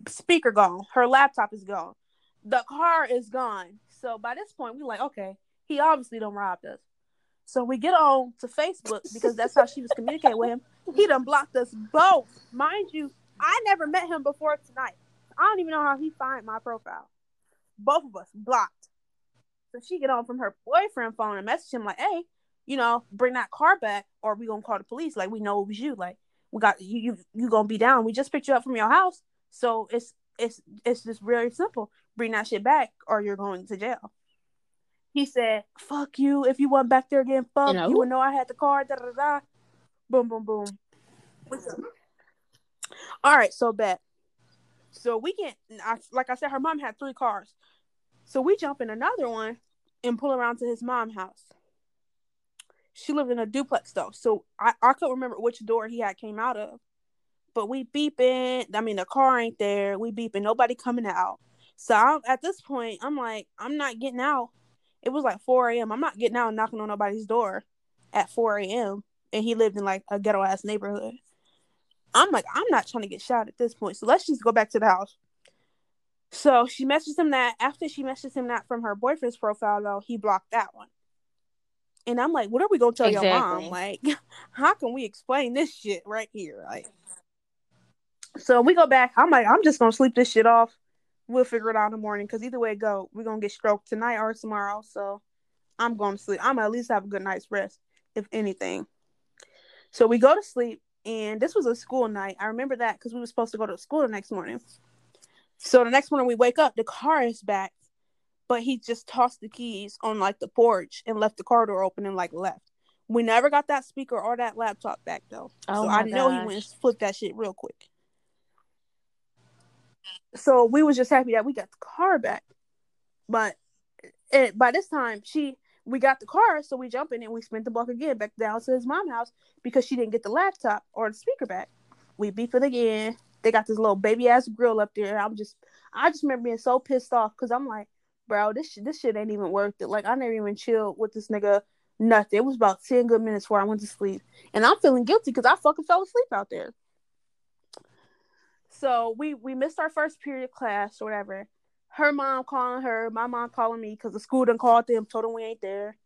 Speaker gone. Her laptop is gone. The car is gone. So by this point, we're like, okay, he obviously done robbed us. So we get on to Facebook because that's how she was communicating with him. He done blocked us both. Mind you, I never met him before tonight. I don't even know how he find my profile. Both of us blocked. So she get on from her boyfriend phone and message him like, hey, you know, bring that car back or we gonna call the police. Like we know it was you. Like we got you you you gonna be down. We just picked you up from your house. So it's it's it's just very simple. Bring that shit back or you're going to jail. He said, Fuck you. If you went back there again, fuck You know you would know I had the car, da da da. Boom, boom, boom. All right, so bet. So we can I, like I said, her mom had three cars. So we jump in another one and pull around to his mom's house. She lived in a duplex though, so I, I couldn't remember which door he had came out of. But we beeping. I mean, the car ain't there. We beeping. Nobody coming out. So I'm, at this point, I'm like, I'm not getting out. It was like 4 a.m. I'm not getting out and knocking on nobody's door at 4 a.m. And he lived in like a ghetto ass neighborhood. I'm like, I'm not trying to get shot at this point. So let's just go back to the house. So she messaged him that. After she messaged him that from her boyfriend's profile, though, he blocked that one. And I'm like, what are we gonna tell your mom? Like, how can we explain this shit right here? Like, so we go back. I'm like, I'm just gonna sleep this shit off. We'll figure it out in the morning. Cause either way it go, we're gonna get stroked tonight or tomorrow. So I'm going to sleep. I'm gonna at least have a good night's rest, if anything. So we go to sleep, and this was a school night. I remember that because we were supposed to go to school the next morning. So the next morning we wake up, the car is back, but he just tossed the keys on like the porch and left the car door open and like left. We never got that speaker or that laptop back though. Oh so I know he went and flipped that shit real quick. So we was just happy that we got the car back. But it, by this time, she we got the car, so we jump in and we spent the buck again back down to his mom's house because she didn't get the laptop or the speaker back. We beef it again. They got this little baby ass grill up there. I'm just, I just remember being so pissed off because I'm like, bro, this shit, this shit ain't even worth it. Like I never even chilled with this nigga. Nothing. It was about ten good minutes before I went to sleep, and I'm feeling guilty because I fucking fell asleep out there. So we we missed our first period of class or whatever. Her mom calling her, my mom calling me because the school done called them, told them we ain't there.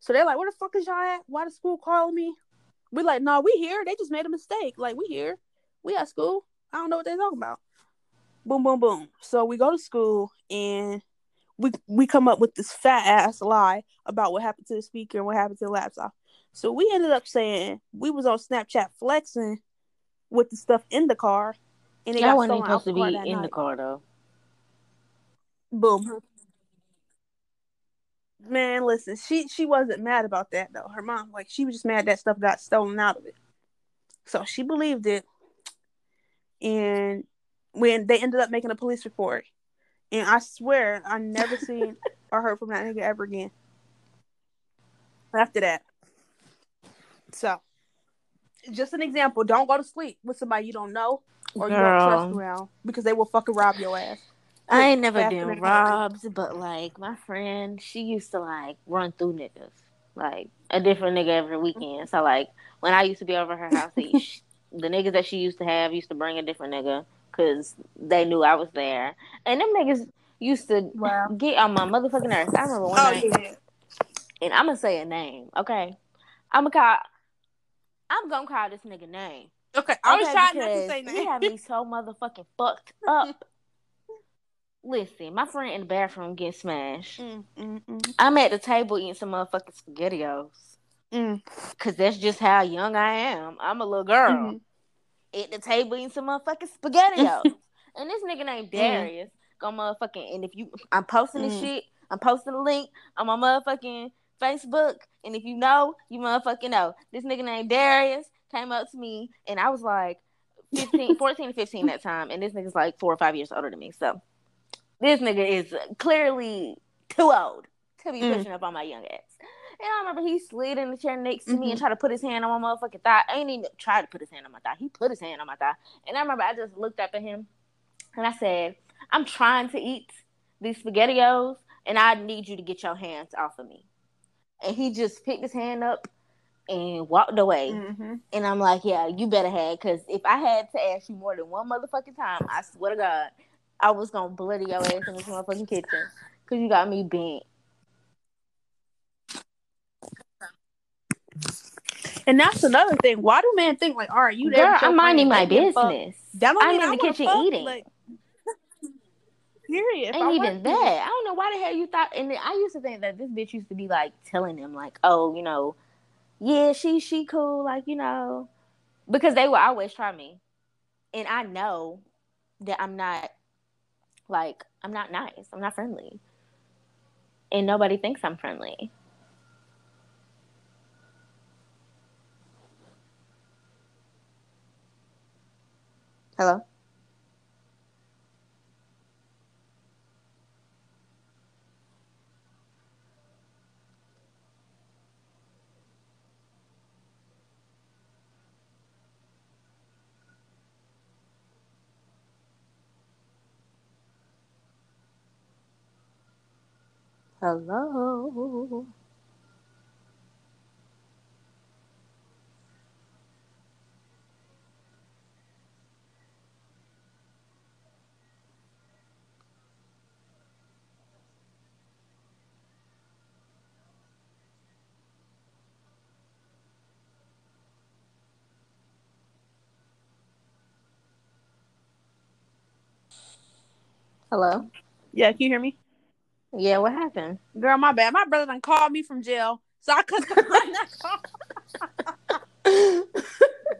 So they're like, "Where the fuck is y'all at? Why the school calling me?" We like, "No, we here. They just made a mistake. Like we here. We at school. I don't know what they're talking about." Boom, boom, boom. So we go to school and we we come up with this fat ass lie about what happened to the speaker and what happened to the laptop. So we ended up saying we was on Snapchat flexing with the stuff in the car, and it Y'all got wasn't stolen even out supposed to be that in the car though. Boom. Man, listen, she she wasn't mad about that though. Her mom, like, she was just mad that stuff got stolen out of it. So she believed it, and when they ended up making a police report, and I swear I never seen or heard from that nigga ever again. After that, so just an example: don't go to sleep with somebody you don't know or you don't trust around because they will fucking rob your ass. I ain't never been robbed, but like my friend, she used to like run through niggas, like a different nigga every weekend. So like when I used to be over her house, they, sh- the niggas that she used to have used to bring a different nigga because they knew I was there, and them niggas used to Wow. get on my motherfucking nerves. I remember one Oh night, yeah. and I'm gonna say a name, okay? I'm gonna call. I'm gonna call this nigga name. Okay, I was Okay, trying not to say He name. had me so motherfucking fucked up. Listen, my friend in the bathroom getting smashed. Mm, mm, mm, I'm at the table eating some motherfucking spaghettios. mm, Cause that's just how young I am. I'm a little girl mhm. at the table eating some motherfucking spaghettios. and this nigga named Mm. Darius go motherfucking and if you I'm posting this Mm. shit, I'm posting a link on my motherfucking Facebook. And if you know, you motherfucking know. This nigga named Darius came up to me and I was like 15, 14 to 15 that time. And this nigga's like four or five years older than me. So this nigga is clearly too old to be Mm. pushing up on my young ass. And I remember he slid in the chair next to me and Mhm. tried to put his hand on my motherfucking thigh. I ain't even tried to put his hand on my thigh. He put his hand on my thigh. And I remember I just looked up at him and I said, I'm trying to eat these spaghettios and I need you to get your hands off of me. And he just picked his hand up and walked away. Mhm. And I'm like, yeah, you better have, because if I had to ask you more than one motherfucking time, I swear to God, I was gonna bloody your ass in this motherfucking kitchen, because you got me bent. And that's another thing. Why do men think like, all right, you there? Girl, I'm minding my friend, they getting fucked. business. That don't I'm in I the kitchen fuck, eating. Like, period. If I Ain't even that. I don't know why the hell you thought. And then I used to think that this bitch used to be like telling them like, oh, you know, yeah, she she cool, like you know, because they would always try me, and I know that I'm not like I'm not nice. I'm not friendly, and nobody thinks I'm friendly. Hello. Hello. Hello. Yeah, can you hear me? Yeah, what happened? Girl, my bad. My brother done called me from jail, so I couldn't decline that call.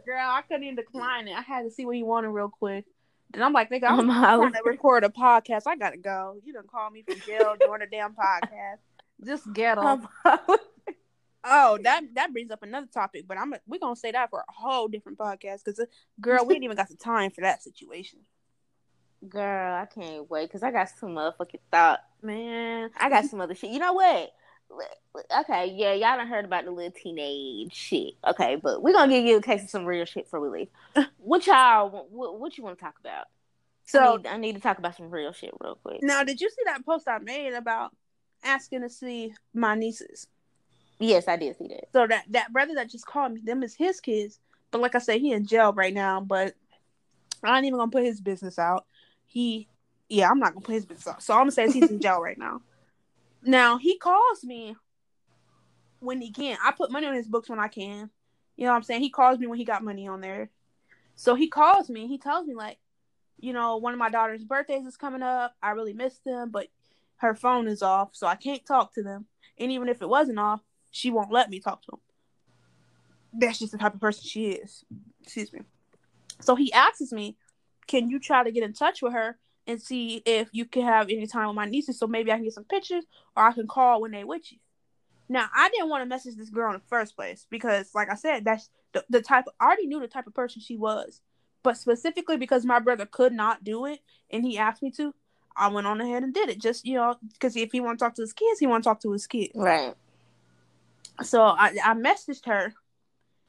Girl, I couldn't even decline it. I had to see what he wanted real quick. Then I'm like, nigga, I'm trying to record a podcast. I gotta go. You done call me from jail during a damn podcast. Just ghetto. Um, oh, that that brings up another topic, but I'm we're gonna say that for a whole different podcast because, girl, we ain't even got the time for that situation. Girl, I can't wait because I got some motherfucking thought. Man, I got some other shit. You know what? Okay, yeah, y'all done heard about the little teenage shit. Okay, but we're gonna give you a case of some real shit before we leave. What y'all? What, what you want to talk about? so I need, I need to talk about some real shit real quick. now did you see that post I made about asking to see my nieces? Yes, I did see that. So that that brother that just called me, them is his kids. But like I said, he in jail right now. But I ain't even gonna put his business out. He, yeah, I'm not gonna put his business. So I'm gonna say he's in jail right now. Now he calls me when he can. I put money on his books when I can. You know what I'm saying? He calls me when he got money on there. So he calls me. He tells me like, you know, one of my daughter's birthdays is coming up. I really miss them, but her phone is off, so I can't talk to them. And even if it wasn't off, she won't let me talk to them. That's just the type of person she is. Excuse me. So he asks me, "Can you try to get in touch with her and see if you can have any time with my nieces, so maybe I can get some pictures, or I can call when they with you." Now, I didn't want to message this girl in the first place because, like I said, that's the, the type. I already knew the type of person she was, but specifically because my brother could not do it and he asked me to, I went on ahead and did it. Just you know, because if he want to talk to his kids, he want to talk to his kids. Right. So I, I messaged her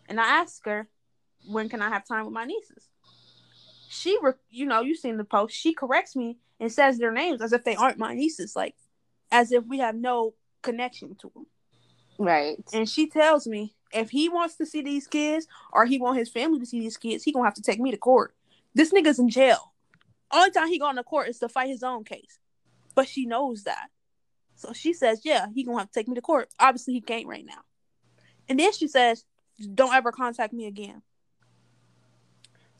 and I asked her, when can I have time with my nieces? She, re- you know, you seen the post. She corrects me and says their names as if they aren't my nieces, like as if we have no connection to them. Right. And she tells me if he wants to see these kids or he want his family to see these kids, he gonna have to take me to court. This nigga's in jail. Only time he going to court is to fight his own case. But she knows that. So she says, yeah, he gonna have to take me to court. Obviously he can't right now. And then she says, don't ever contact me again.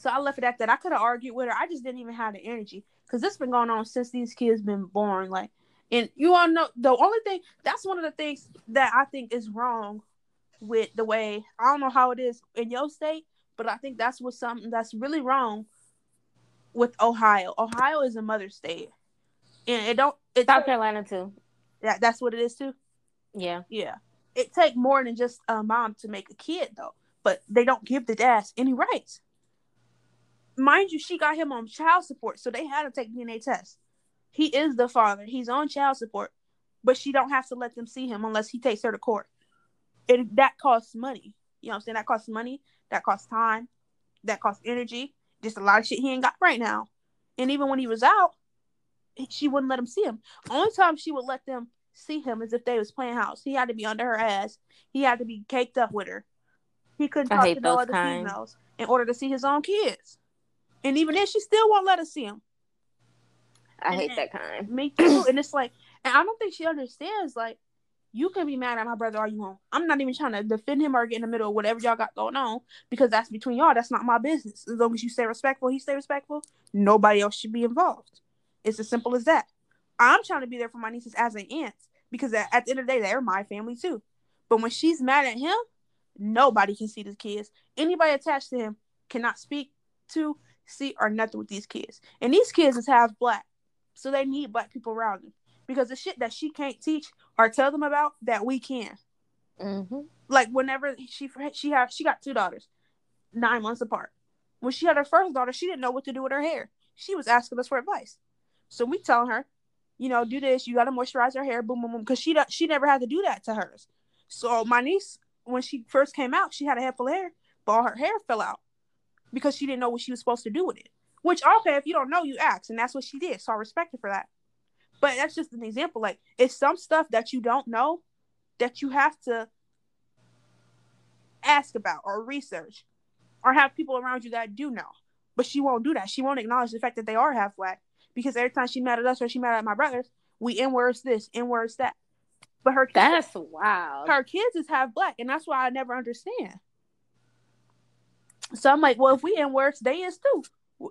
So I left it at that. I could have argued with her. I just didn't even have the energy. Cause this been going on since these kids been born. Like and you all know the only thing that's one of the things that I think is wrong with the way I don't know how it is in your state, but I think that's what something that's really wrong with Ohio. Ohio is a mother state, and it don't it South Carolina too. that that's what it is too. Yeah. Yeah, it take more than just a mom to make a kid though, but they don't give the dads any rights. Mind you, she got him on child support, so they had to take DNA tests. He is the father. He's on child support, but she don't have to let them see him unless he takes her to court. And that costs money. You know what I'm saying? That costs money. That costs time. That costs energy. Just a lot of shit he ain't got right now. And even when he was out, she wouldn't let him see him. Only time she would let them see him is if they was playing house. He had to be under her ass. He had to be caked up with her. He couldn't talk to no other kind. females in order to see his own kids. And even then, she still won't let us see him. I And hate that kind. Me too. and it's like, and I don't think she understands. Like, you can be mad at my brother all you want. I'm not even trying to defend him or get in the middle of whatever y'all got going on because that's between y'all. That's not my business. As long as you stay respectful, he stay respectful. Nobody else should be involved. It's as simple as that. I'm trying to be there for my nieces as an aunt because at, at the end of the day, they're my family too. But when she's mad at him, nobody can see the kids. Anybody attached to him cannot speak to, see, or nothing with these kids. And these kids is half black. So they need black people around them. Because the shit that she can't teach or tell them about that we can. Mm-hmm. Like whenever she she had she got two daughters, nine months apart. When she had her first daughter, she didn't know what to do with her hair. She was asking us for advice. So we telling her, you know, do this. You got to moisturize her hair. Boom, boom, boom. Because she she never had to do that to hers. So my niece, when she first came out, she had a head full of hair, but all her hair fell out because she didn't know what she was supposed to do with it. Which okay, if you don't know, you ask, and that's what she did. So I respect her for that. But that's just an example. Like it's some stuff that you don't know that you have to ask about or research or have people around you that do know. But she won't do that. She won't acknowledge the fact that they are half black because every time she mad at us or she mad at my brothers, we in words this, in words that. But her kids, That's wild. her kids is half black, and that's why I never understand. So I'm like, well, if we in words, they is too.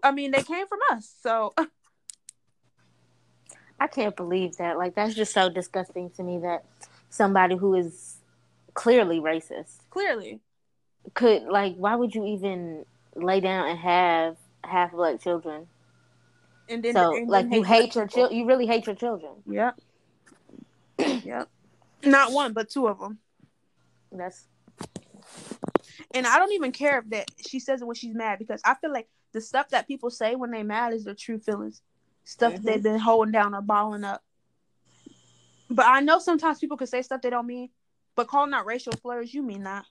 I mean, they came from us, so I can't believe that. Like that's just so disgusting to me that somebody who is clearly racist Clearly. could like why would you even lay down and have half black children? And then so and then like you black hate your children you really hate your children. Yep. yep. Not one, but two of them. That's And I don't even care if that she says it when she's mad because I feel like the stuff that people say when they mad is their true feelings. Stuff Mhm. they've been holding down or balling up. But I know sometimes people can say stuff they don't mean, but calling out racial slurs, you mean that.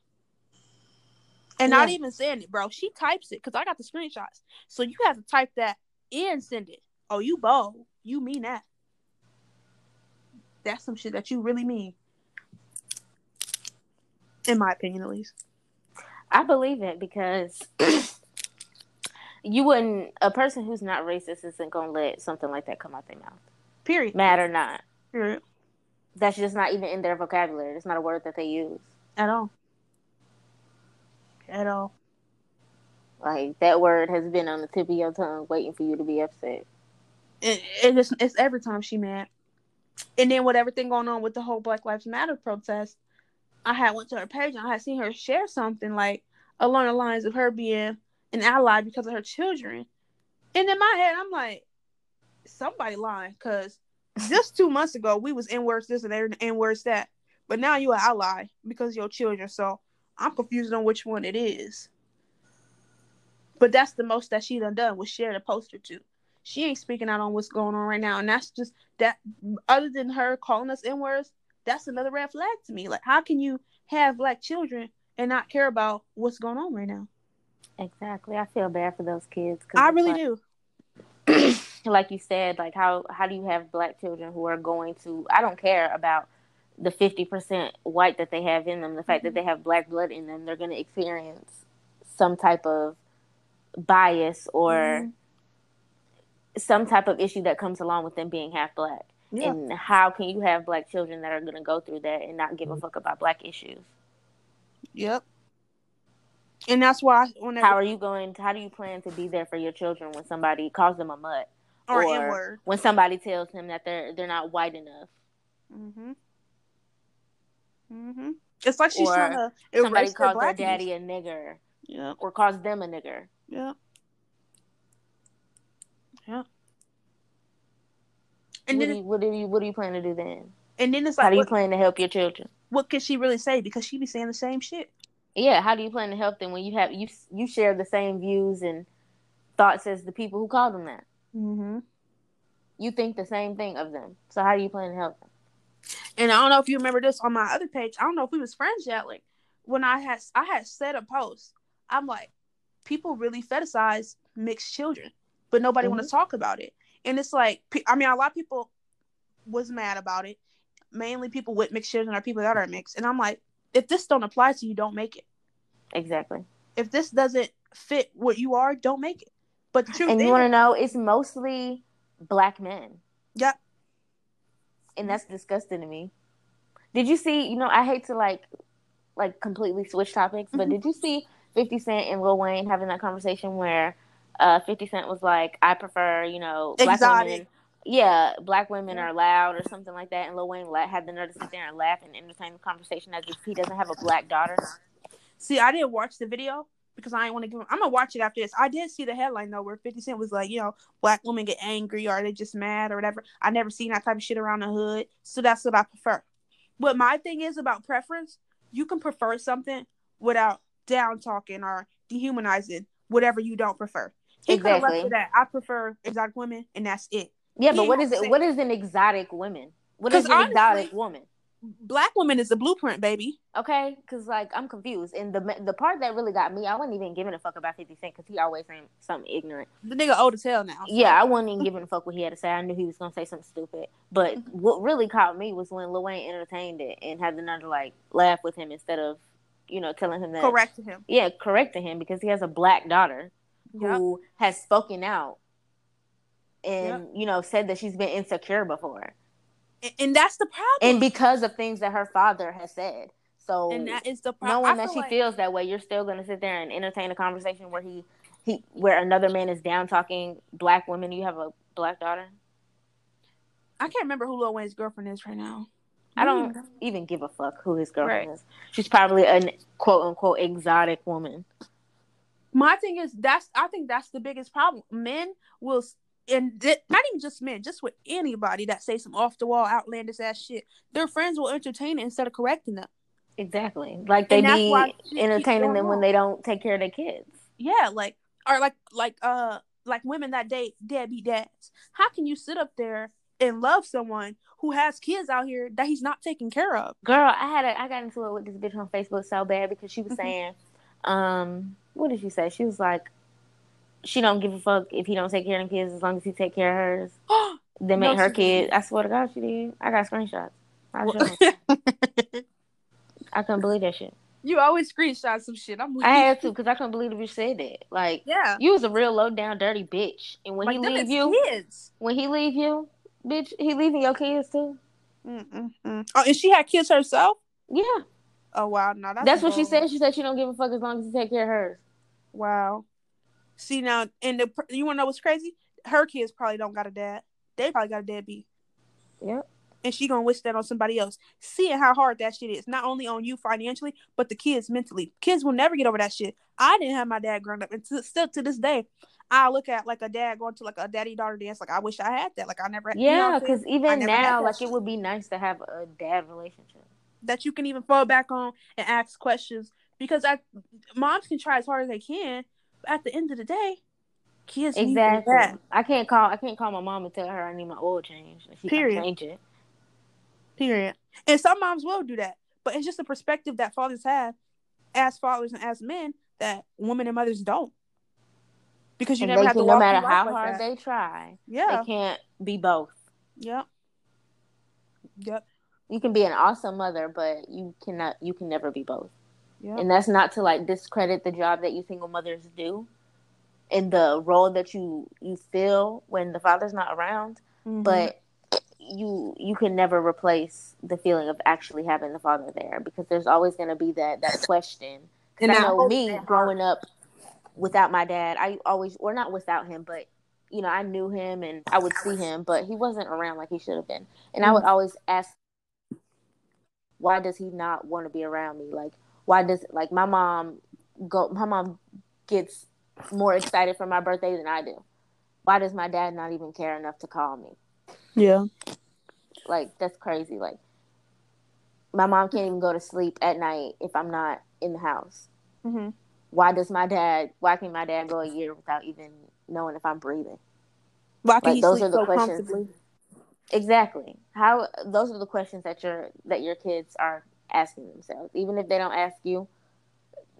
And not even saying it, bro. She types it because I got the screenshots. So you have to type that and send it. Oh, you bold. You mean that. That's some shit that you really mean. In my opinion, at least. I believe it because you wouldn't a person who's not racist isn't gonna let something like that come out their mouth. Period. Mad or not. Period. That's just not even in their vocabulary. It's not a word that they use. At all. At all. Like that word has been on the tip of your tongue waiting for you to be upset. It, it is, it's every time she mad. And then with everything going on with the whole Black Lives Matter protest, I had went to her page and I had seen her share something like along the lines of her being an ally because of her children. And in my head, I'm like, somebody lying because just two months ago we was in words this and in words that, but now you an ally because of your children. So I'm confused on which one it is. But that's the most that she done done was share the poster to. She ain't speaking out on what's going on right now, and that's just that. Other than her calling us n words, that's another red flag to me. Like, how can you have black children and not care about what's going on right now? Exactly. I feel bad for those kids. I really like, do. like you said, like how how do you have black children who are going to? I don't care about the fifty percent white that they have in them. The fact that they have black blood in them, they're going to experience some type of bias or Mhm. some type of issue that comes along with them being half black. Yeah. And how can you have black children that are going to go through that and not give a fuck about black issues? Yep. And that's why whenever How are you going? How do you plan to be there for your children when somebody calls them a mutt, or or- when somebody tells them that they're they're not white enough? Mhm. Mhm. It's like she's Or trying to Somebody calls their daddy a nigger Yep. or calls them a nigger. Yep. Yep. And what, then, do you, what do you what do you plan to do then? and then it's How like, do you what, plan to help your children? what can she really say? Because she be saying the same shit. Yeah, how do you plan to help them when you have you you share the same views and thoughts as the people who call them that? Mm-hmm. You think the same thing of them. So how do you plan to help them? And I don't know if you remember this on my other page. I don't know if we was friends yet. Like when I had I had said a post, I'm like, people really fetishize mixed children, but nobody want to talk about it. And it's like, I mean, a lot of people was mad about it. Mainly people with mixed children are people that are mixed. And I'm like, if this don't apply to you, don't make it. Exactly. If this doesn't fit what you are, don't make it. But the truth And you want to know, it's mostly black men. Yep. And that's disgusting to me. Did you see, you know, I hate to like like completely switch topics, but Mhm. did you see 50 Cent and Lil Wayne having that conversation where uh 50 Cent was like, I prefer, you know, black Exotic. women. Yeah, black women are loud or something like that. And Lil Wayne la- had the nerve to sit there and laugh and entertain the conversation as if he doesn't have a black daughter. See, I didn't watch the video because I didn't want to give. Him. I'm gonna watch it after this. I did see the headline though, where 50 Cent was like, you know, black women get angry or they just mad or whatever. I never seen that type of shit around the hood, so that's what I prefer. But my thing is about preference, you can prefer something without down talking or dehumanizing whatever you don't prefer. He could have left Exactly. it at I prefer exotic women, and that's it. Yeah, He but what is it? say- What is an exotic woman? What is an honestly- exotic woman? Black woman is the blueprint, baby. Okay, because like I'm confused, and the the part that really got me, I wasn't even giving a fuck about Fifty Cent because he always saying something ignorant. The nigga old as hell now. so- Yeah, I wasn't even giving a fuck what he had to say. I knew he was gonna say something stupid. But what really caught me was when Lil Wayne entertained it and had the nerve to like laugh with him instead of, you know, telling him that. corrected him. Yeah, correcting him because he has a black daughter who has spoken out and you know said that she's been insecure before, And, and that's the problem. and because of things that her father has said. So and that is the problem. knowing that she feels that way, you're still gonna sit there and entertain a conversation where he he where another man is down talking black women. You have a black daughter. I can't remember who Lil Wayne's girlfriend is right now. I don't even give a fuck who his girlfriend is. She's probably an quote unquote exotic woman. My thing is that's I think that's the biggest problem. Men will and th- not even just men, just with anybody that say some off the wall outlandish ass shit. Their friends will entertain it instead of correcting them. Exactly. Like they be why shit keeps entertaining them when they don't take care of their kids. Yeah, like or like like uh like women that date deadbeat dads. How can you sit up there and love someone who has kids out here that he's not taking care of? Girl, I had a I got into it with this bitch on Facebook so bad because she was Mhm. saying, um, what did she say? She was like, she don't give a fuck if he don't take care of the kids as long as he take care of hers. They No, make her she kid. I swear to God, she did. I got screenshots. I, her. Couldn't believe that shit. you always screenshot some shit. I'm I had to because I couldn't believe bitch said that. Like, Yeah. you was a real low down dirty bitch, and when Like he leave you, kids. when he leave you, bitch, he leaving your kids too. Mm-mm-mm. Oh, and she had kids herself. Yeah, Oh wow, no, that's that's, what she said. She said she don't give a fuck as long as you take care of hers. Wow. See now, and the you want to know what's crazy? Her kids probably don't got a dad. They probably got a deadbeat, Yep. and she gonna wish that on somebody else. Seeing how hard that shit is, not only on you financially, but the kids mentally. Kids will never get over that shit. I didn't have my dad growing up, and to, still to this day, I look at like a dad going to like a daddy daughter dance. Like I wish I had that. Like I never. you Yeah, I'm saying? because even now, like it would be nice to have a dad relationship. That you can even fall back on and ask questions because I moms can try as hard as they can, but at the end of the day, kids Exactly. I can't call. I can't call my mom and tell her I need my oil change. She Period. change it. Period. And some moms will do that, but it's just a perspective that fathers have as fathers and as men that women and mothers don't. Because you And never have to walk no matter how like hard that. they try, Yeah. they can't be both. Yep. Yep. You can be an awesome mother, but you cannot. You can never be both. Yep. And that's not to like discredit the job that you single mothers do, and the role that you you feel when the father's not around. Mhm. But you you can never replace the feeling of actually having the father there because there's always going to be that that question. And I know me growing up without my dad, I always or not without him, but you know I knew him and I would see him, but he wasn't around like he should have been, and I would Mm-hmm. always ask, why does he not want to be around me? Like why does like my mom go? My mom gets more excited for my birthday than I do. Why does my dad not even care enough to call me? yeah. Like that's crazy. Like my mom can't even go to sleep at night if I'm not in the house. hmm Why does my dad? Why can my dad go a year without even knowing if I'm breathing? Why can Like, he those sleep are the so questions. comfortably? Exactly. How those are the questions that your that your kids are asking themselves. Even if they don't ask you,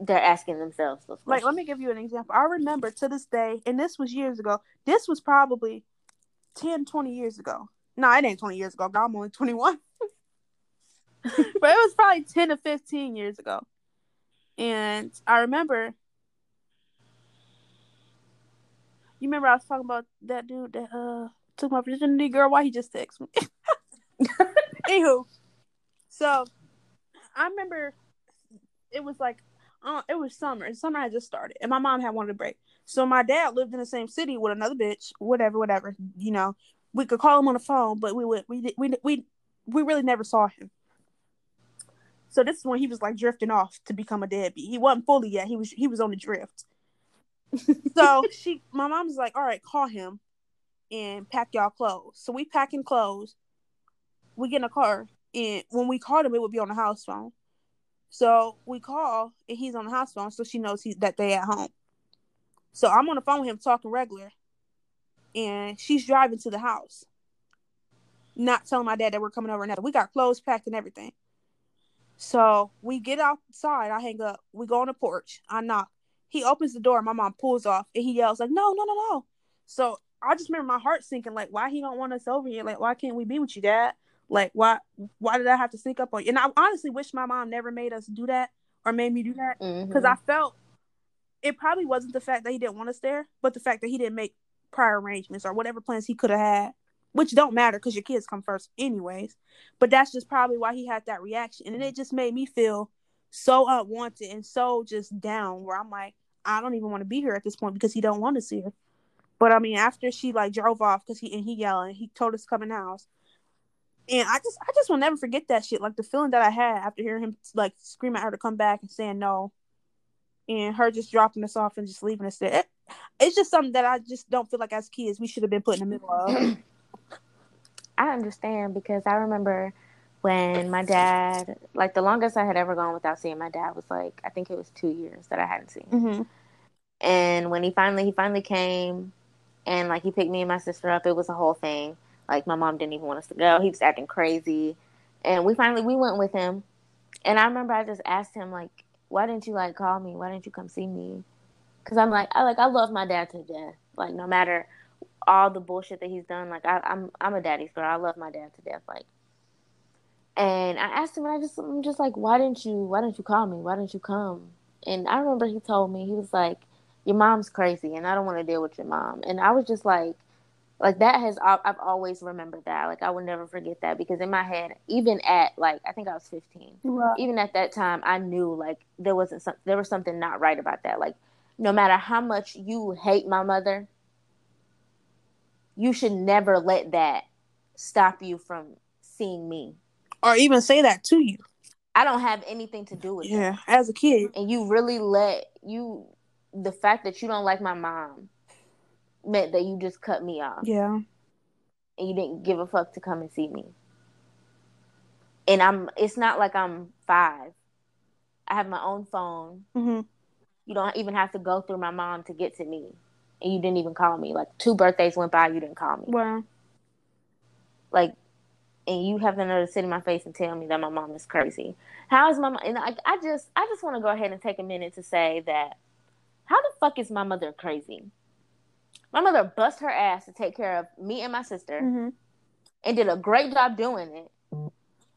they're asking themselves those Like, let me give you an example. I remember to this day, and this was years ago. This was probably 10, 20 years ago. No, it ain't 20 years ago. I'm only 21. but it was probably 10 to 15 years ago. And I remember, you remember I was talking about that dude that uh took my virginity, girl? Why he just texted me? Anywho, so I remember it was like uh, it was summer, summer had just started, and my mom had wanted a break. So my dad lived in the same city with another bitch, whatever, whatever. You know, we could call him on the phone, but we would we did- we we we really never saw him. So this is when he was like drifting off to become a deadbeat. He wasn't fully yet. He was he was on the drift. so she, my mom's like, all right, call him and pack y'all clothes. So we packing clothes. We get in a car, and when we called him, it would be on the house phone. So we call, and he's on the house phone, so she knows he that they at home. So I'm on the phone with him talking regular, and she's driving to the house, not telling my dad that we're coming over. Now we got clothes packed and everything. So we get outside. I hang up. We go on the porch. I knock. He opens the door. My mom pulls off, and he yells like, "No, no, no, no!" So I just remember my heart sinking. Like, why he don't want us over here? Like, why can't we be with you, Dad? Like, why? Why did I have to sneak up on you? And I honestly wish my mom never made us do that or made me do that because I mm-hmm. felt it probably wasn't the fact that he didn't want us there, but the fact that he didn't make prior arrangements or whatever plans he could have had, which don't matter because your kids come first, anyways. But that's just probably why he had that reaction, and it just made me feel so unwanted and so just down. Where I'm like, I don't even want to be here at this point because he don't want to see her. But I mean, after she like drove off because he and he yelling, he told us to come in the house. And I just I just will never forget that shit. Like the feeling that I had after hearing him like scream at her to come back and saying no. And her just dropping us off and just leaving us there. It, it's just something that I just don't feel like as kids we should have been put in the middle of. I understand because I remember when my dad, like the longest I had ever gone without seeing my dad was like I think it was two years that I hadn't seen. him. mm-hmm. And when he finally he finally came, and like he picked me and my sister up, it was a whole thing. Like my mom didn't even want us to go. He was acting crazy, and we finally we went with him. And I remember I just asked him like, "Why didn't you like call me? Why didn't you come see me?" Because I'm like I like I love my dad to death. Like no matter all the bullshit that he's done, like I, I'm I'm a daddy's girl. I love my dad to death. Like, and I asked him, I just I'm just like, "Why didn't you Why didn't you call me? Why didn't you come?" And I remember he told me he was like your mom's crazy and I don't want to deal with your mom. And I was just like, like that has, I've always remembered that. Like I will never forget that because in my head, even at like, I think I was 15, Right. even at that time, I knew like there wasn't some, there was something not right about that. Like no matter how much you hate my mother, you should never let that stop you from seeing me. Or even say that to you. I don't have anything to do with it. Yeah. As a kid. and you really let you the fact that you don't like my mom meant that you just cut me off. Yeah. and you didn't give a fuck to come and see me. And i'm it's not like i'm five. I have my own phone. Mm-hmm. you don't even have to go through my mom to get to me. And you didn't even call me. Like two birthdays went by you didn't call me. Wow. like and you have the nerve to sit in my face and tell me that my mom is crazy. How is my mom and I, I just i just want to go ahead and take a minute to say that how the fuck is my mother crazy my mother bust her ass to take care of me and my sister Mm-hmm. and did a great job doing it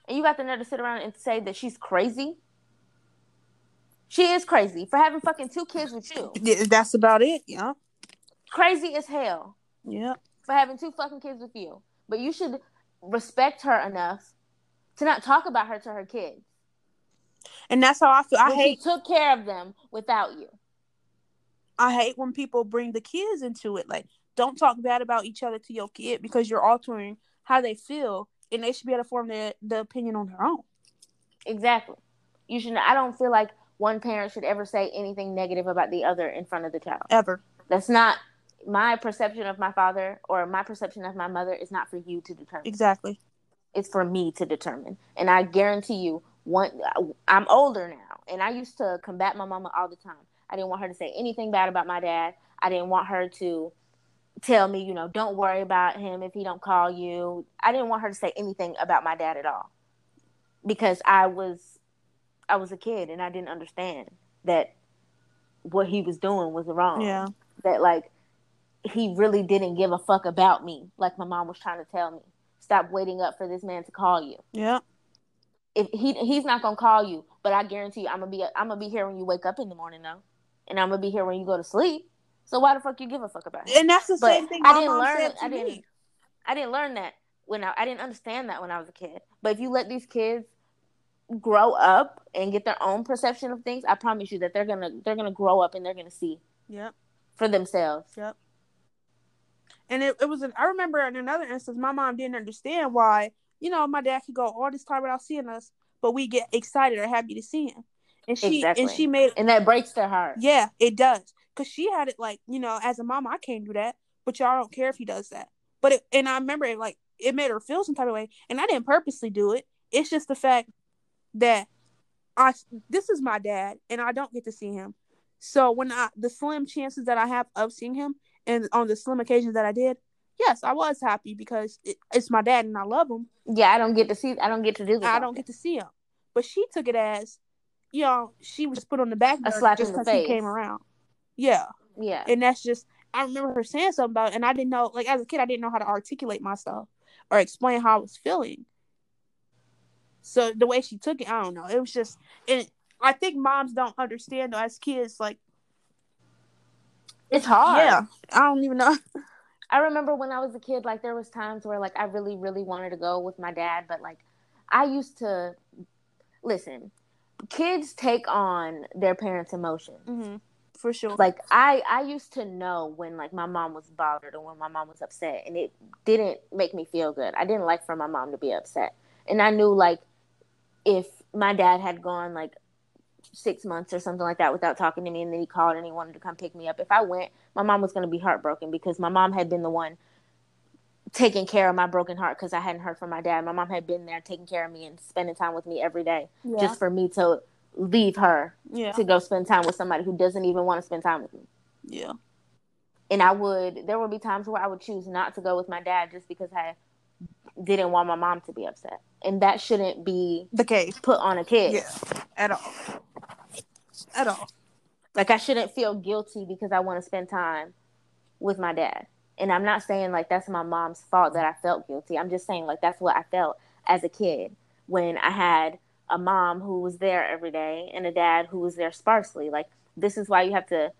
and you got the nerve to sit around and say that she's crazy she is crazy for having fucking two kids with you that's about it. Yeah. crazy as hell Yeah. for having two fucking kids with you. But you should respect her enough to not talk about her to her kids. And that's how I feel. I When hate she took care of them without you. I hate when people bring the kids into it. Like, don't talk bad about each other to your kid because you're altering how they feel, and they should be able to form their the opinion on their own. Exactly. You should. I don't feel like one parent should ever say anything negative about the other in front of the child. Ever. That's not my perception of my father or my perception of my mother is not for you to determine. Exactly. It's for me to determine. And I guarantee you, one I'm older now, and I used to combat my mama all the time. I didn't want her to say anything bad about my dad. I didn't want her to tell me, you know, don't worry about him if he don't call you. I didn't want her to say anything about my dad at all. Because I was I was a kid and I didn't understand that what he was doing was wrong. Yeah. That like he really didn't give a fuck about me, like my mom was trying to tell me. Stop waiting up for this man to call you. Yeah. If he he's not gonna call you, but I guarantee you, I'm gonna be I'm gonna be here when you wake up in the morning though, and I'm gonna be here when you go to sleep. So why the fuck you give a fuck about him? And that's the But same thing I didn't learn I didn't. I didn't learn that when I I didn't understand that when I was a kid. But if you let these kids grow up and get their own perception of things, I promise you that they're gonna they're gonna grow up and they're gonna see Yep. for themselves. Yep. And it, it was an I remember in another instance my mom didn't understand why, you know, my dad could go all this time without seeing us, but we get excited or happy to see him. And she Exactly. and she made And that breaks their heart. Yeah, it does. Cause she had it like, you know, as a mom, I can't do that, but y'all don't care if he does that. But it, and I remember it like it made her feel some type of way, and I didn't purposely do it. It's just the fact that I this is my dad, and I don't get to see him. So when I the slim chances that I have of seeing him, and on the slim occasions that I did, yes, I was happy because it, it's my dad and I love him. Yeah, I don't get to see. I don't get to do. I don't get to see him, but she took it as, you know, she was put on the back burner slap just because he came around. Yeah Yeah. and that's just I remember her saying something about it, and I didn't know like as a kid I didn't know how to articulate myself or explain how I was feeling. So the way she took it, I don't know. It was just and I think moms don't understand though as kids like It's hard. yeah, I don't even know. I remember when I was a kid, like there was times where like I really, really wanted to go with my dad, but like I used to listen. Kids take on their parents' emotions. Mm-hmm. for sure. like I I used to know when like my mom was bothered or when my mom was upset and it didn't make me feel good. I didn't like for my mom to be upset. And I knew like if my dad had gone like 6 months or something like that without talking to me and then he called and he wanted to come pick me up. If I went, my mom was going to be heartbroken because my mom had been the one taking care of my broken heart because I hadn't heard from my dad. My mom had been there taking care of me and spending time with me every day yeah. just for me to leave her yeah. to go spend time with somebody who doesn't even want to spend time with me yeah. and I would there would be times where I would choose not to go with my dad just because I didn't want my mom to be upset. And that shouldn't be The case. put on a kid. Yeah. At all. At all. Like I shouldn't feel guilty because I want to spend time with my dad. And I'm not saying like that's my mom's fault that I felt guilty. I'm just saying like that's what I felt as a kid when I had a mom who was there every day and a dad who was there sparsely. Like this is why you have to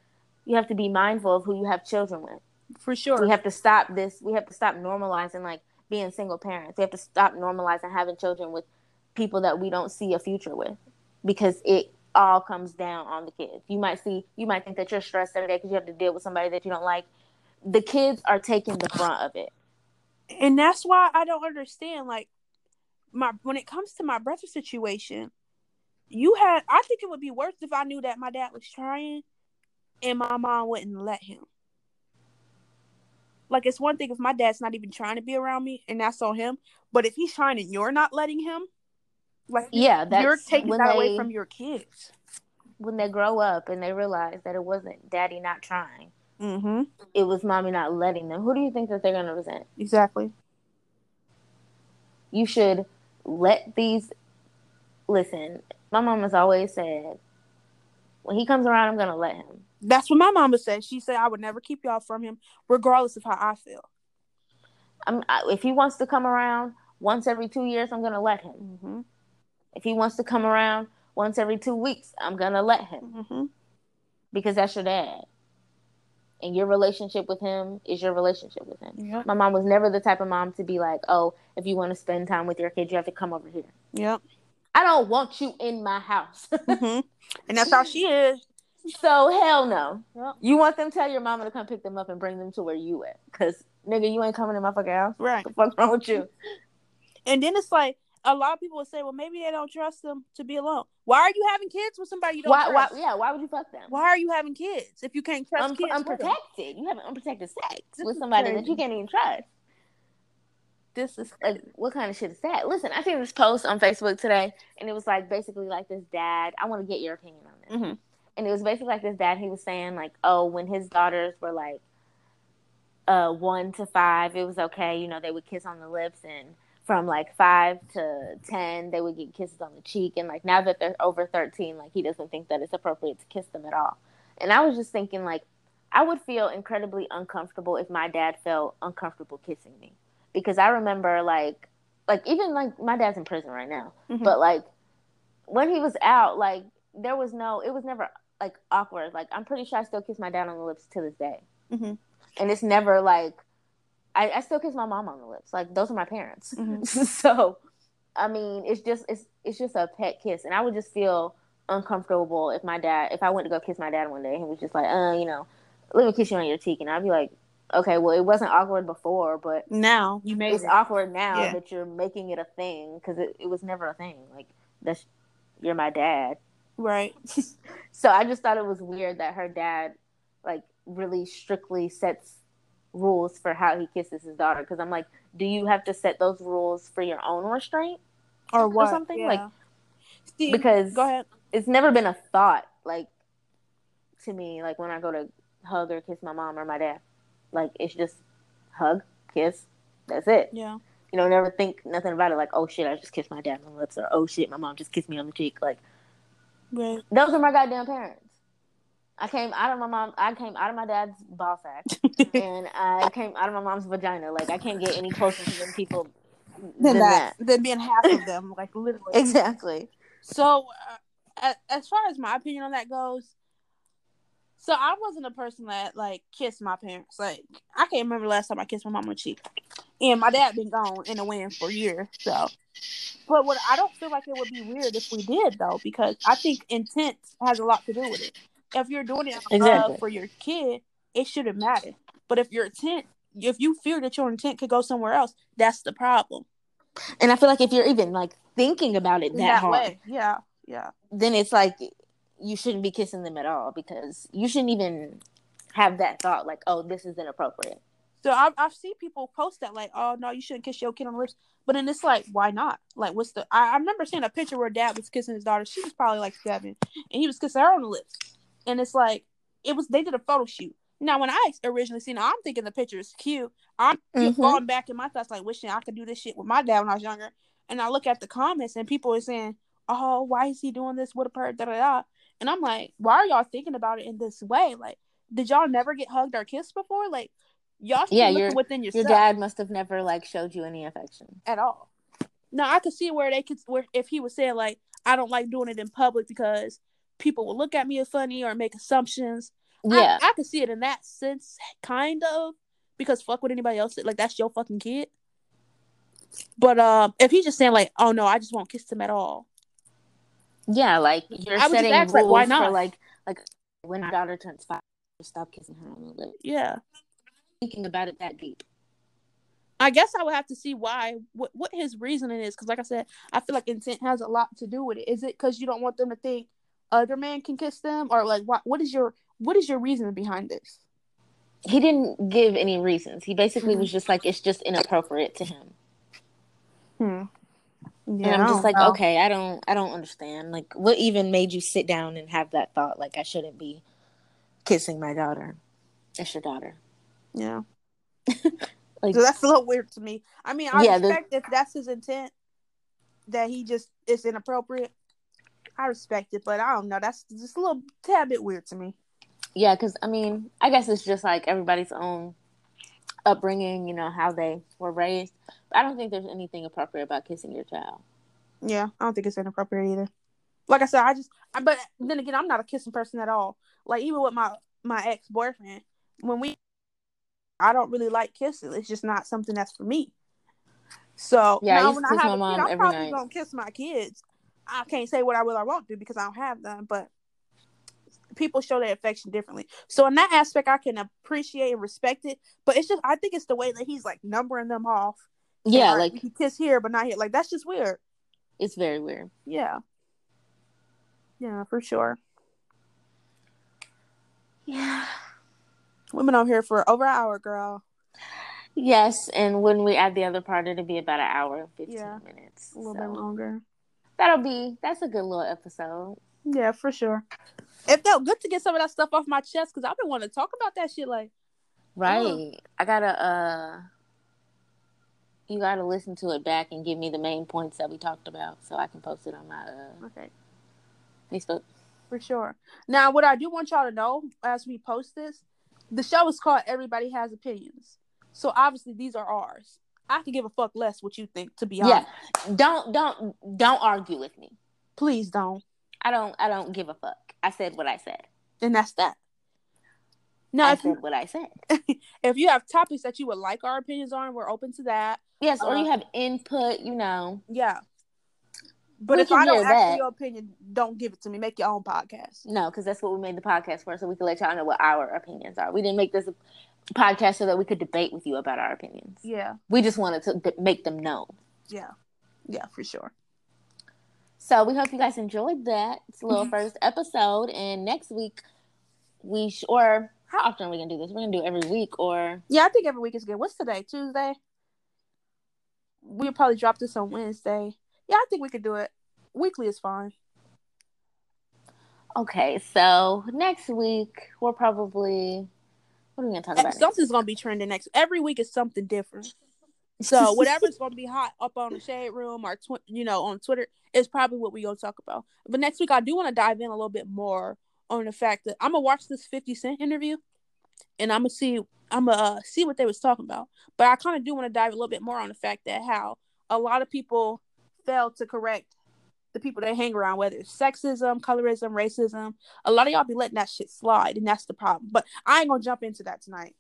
you have to be mindful of who you have children with. For sure. we have to stop this we have to stop normalizing like being single parents we have to stop normalizing having children with people that we don't see a future with because it all comes down on the kids you might see you might think that you're stressed every day because you have to deal with somebody that you don't like the kids are taking the brunt of it and that's why I don't understand. Like, my when it comes to my brother situation, you had. I think it would be worse if I knew that my dad was trying, and my mom wouldn't let him. Like, it's one thing if my dad's not even trying to be around me, and that's on him. But if he's trying and you're not letting him, like, yeah that's you're taking that they, away from your kids. when they grow up and they realize that it wasn't daddy not trying Mm-hmm. it was mommy not letting them who do you think that they're going to resent Exactly. you should let these listen my mom has always said when he comes around i'm going to let him That's what my mama said. She said I would never keep y'all from him, regardless of how I feel. I'm, I, if he wants to come around once every two years i'm going to let him Mm-hmm. if he wants to come around once every two weeks i'm going to let him Mm-hmm. because that's your dad and your relationship with him is your relationship with him Yep. my mom was never the type of mom to be like oh if you want to spend time with your kid you have to come over here Yep. i don't want you in my house Mm-hmm. And that's how she is. So hell no. Yep. You want them to tell your mama to come pick them up and bring them to where you at? Cause nigga, you ain't coming in my fucking house. Right. The fuck wrong with you? And then it's like a lot of people would say, well, maybe they don't trust them to be alone. Why are you having kids with somebody you don't Why? Why? trust? Yeah. Why would you fuck them? Why are you having kids if you can't trust Un- kids? unprotected. You have unprotected sex This with somebody that you can't even trust. This is Like, what kind of shit is that? Listen, I seen this post on Facebook today, and it was like basically like this dad. I want to get your opinion on this. Mhm. and it was basically like this dad he was saying like oh when his daughters were like uh one to five it was okay you know they would kiss on the lips and from like five to ten they would get kisses on the cheek and like now that they're over 13 like he doesn't think that it's appropriate to kiss them at all and i was just thinking like i would feel incredibly uncomfortable if my dad felt uncomfortable kissing me because i remember like like even like my dad's in prison right now Mhm. but like when he was out like there was no it was never like awkward like i'm pretty sure i still kiss my dad on the lips to this day Mhm. and it's never like I, I still kiss my mom on the lips like those are my parents Mhm. so i mean it's just it's it's just a pet kiss and i would just feel uncomfortable if my dad if i went to go kiss my dad one day he was just like uh you know let me kiss you on your cheek and i'd be like okay well it wasn't awkward before but now you made it's it. awkward now Yeah. that you're making it a thing because it, it was never a thing like that's you're my dad right. so I just thought it was weird that her dad, like, really strictly sets rules for how he kisses his daughter. Because I'm like, do you have to set those rules for your own restraint? Or what? something, Yeah. like- Because go ahead. it's never been a thought, like, to me, like when I go to hug or kiss my mom or my dad. Like, it's just hug, kiss, that's it. Yeah. You know, never think nothing about it. Like, oh shit, I just kissed my dad on the lips, or oh shit, my mom just kissed me on the cheek. Like, Right. those are my goddamn parents. I came out of my mom. I came out of my dad's ball sack, and I came out of my mom's vagina. Like I can't get any closer to them people Than than that. that. Than being half of them, like literally. Exactly. So, uh, as far as my opinion on that goes, so I wasn't a person that like kissed my parents. Like I can't remember the last time I kissed my mom on the cheek, and my dad been gone in the wind for years. So, but what I don't feel like it would be weird if we did though, because I think intent has a lot to do with it. If you're doing it Exactly. for your kid, it shouldn't matter. But if your intent, if you fear that your intent could go somewhere else, that's the problem. And I feel like if you're even like thinking about it In that, hard, way, yeah, yeah. then it's like you shouldn't be kissing them at all because you shouldn't even have that thought like, oh, this is inappropriate. So I've I've seen people post that like, oh no, you shouldn't kiss your kid on the lips. But then it's like, why not? Like, what's the? I, I remember seeing a picture where dad was kissing his daughter. She was probably like seven, and he was kissing her on the lips. And it's like, it was they did a photo shoot. Now, when I originally seen it, I'm thinking the picture is cute. I'm Mhm. falling back in my thoughts, like wishing I could do this shit with my dad when I was younger. And I look at the comments, and people are saying, "Oh, why is he doing this? What a perv!" Da da da. And I'm like, why are y'all thinking about it in this way? Like, did y'all never get hugged or kissed before? Like, y'all should Yeah, be looking your- within yourself Your dad must have never like showed you any affection. at all. Now I could see where they could where if he was saying like I don't like doing it in public because people will look at me as funny or make assumptions. Yeah. I, I could see it in that sense, kind of, because fuck what anybody else. Like that's your fucking kid. But um, if he's just saying like, oh no, I just won't kiss him at all. Yeah, like you're I setting ask, rules like, why for not? like like when my daughter turns five, stop kissing her on the lip. Yeah, Thinking about it that deep. I guess I would have to see why what what his reasoning is because like I said, I feel like intent has a lot to do with it. Is it because you don't want them to think other man can kiss them, or like what what is your what is your reasoning behind this? He didn't give any reasons. He basically Mhm. was just like it's just inappropriate to him. Hmm. and I'm just like, okay, I don't I don't understand. Like what even made you sit down and have that thought like I shouldn't be kissing my daughter. It's your daughter. Yeah. Like So that's a little weird to me. I mean, I Yeah, the- respect if that's his intent, that he just is inappropriate. I respect it, but I don't know. That's just a little tad bit weird to me. Yeah, because I mean, I guess it's just like everybody's own upbringing, you know, how they were raised. But I don't think there's anything appropriate about kissing your child. Yeah, I don't think it's inappropriate either. Like I said, I just, I, but then again, I'm not a kissing person at all. Like even with my my ex boyfriend, when we, I don't really like kissing. It's just not something that's for me. So Yeah, now when I kiss have my kid, mom I'm probably night. gonna kiss my kids. I can't say what I will or won't do because I don't have them, but people show their affection differently. So in that aspect, I can appreciate and respect it. But it's just, I think it's the way that he's like numbering them off. Yeah, "All right, like he kiss here but not here. Like that's just weird. it's very weird. Yeah. Yeah, for sure. Yeah. Been on here for over an hour, girl. Yes, and when we add the other part, it'll be about an hour and fifteen Yeah, minutes. A little So bit longer. That'll be that's a good little episode. Yeah, for sure. It felt good to get some of that stuff off my chest because I've been wanting to talk about that shit. Like, Right. I gotta uh you gotta listen to it back and give me the main points that we talked about so I can post it on my uh okay, Facebook. for sure. Now, what I do want y'all to know as we post this, the show is called Everybody Has Opinions. So obviously, these are ours. I can give a fuck less what you think, to be honest, Yeah. Don't don't don't argue with me. Please don't. I don't I don't give a fuck. I said what I said. And that's that. No, I you, said what I said. if you have topics that you would like our opinions on, we're open to that. Yes, or Uh, you have input, you know. Yeah. But We if can I don't ask your opinion, don't give it to me. Make your own podcast. No, because that's what we made the podcast for, so we could let y'all know what our opinions are. We didn't make this a podcast so that we could debate with you about our opinions. Yeah. We just wanted to d- make them known. Yeah. Yeah, for sure. So we hope you guys enjoyed that. It's a little Mhm. first episode, and next week we sh- or how often are we gonna do this? We're gonna do it every week, or Yeah, I think every week is good. What's today? Tuesday? We'll probably drop this on Wednesday. Yeah, I think we could do it. Weekly is fine. okay. So next week we're probably what are we gonna talk about? next? Something's gonna be trending next. Every week is something different. So whatever's gonna be hot up on the shade room or tw- you know on Twitter is probably what we gonna talk about. But next week I do want to dive in a little bit more on the fact that I'm gonna watch this Fifty Cent interview, and I'm gonna see I'm gonna uh, see what they was talking about. But I kind of do want to dive a little bit more on the fact that how a lot of people fail to correct the people they hang around, whether it's sexism, colorism, racism. A lot of y'all be letting that shit slide, and that's the problem. But I ain't gonna jump into that tonight.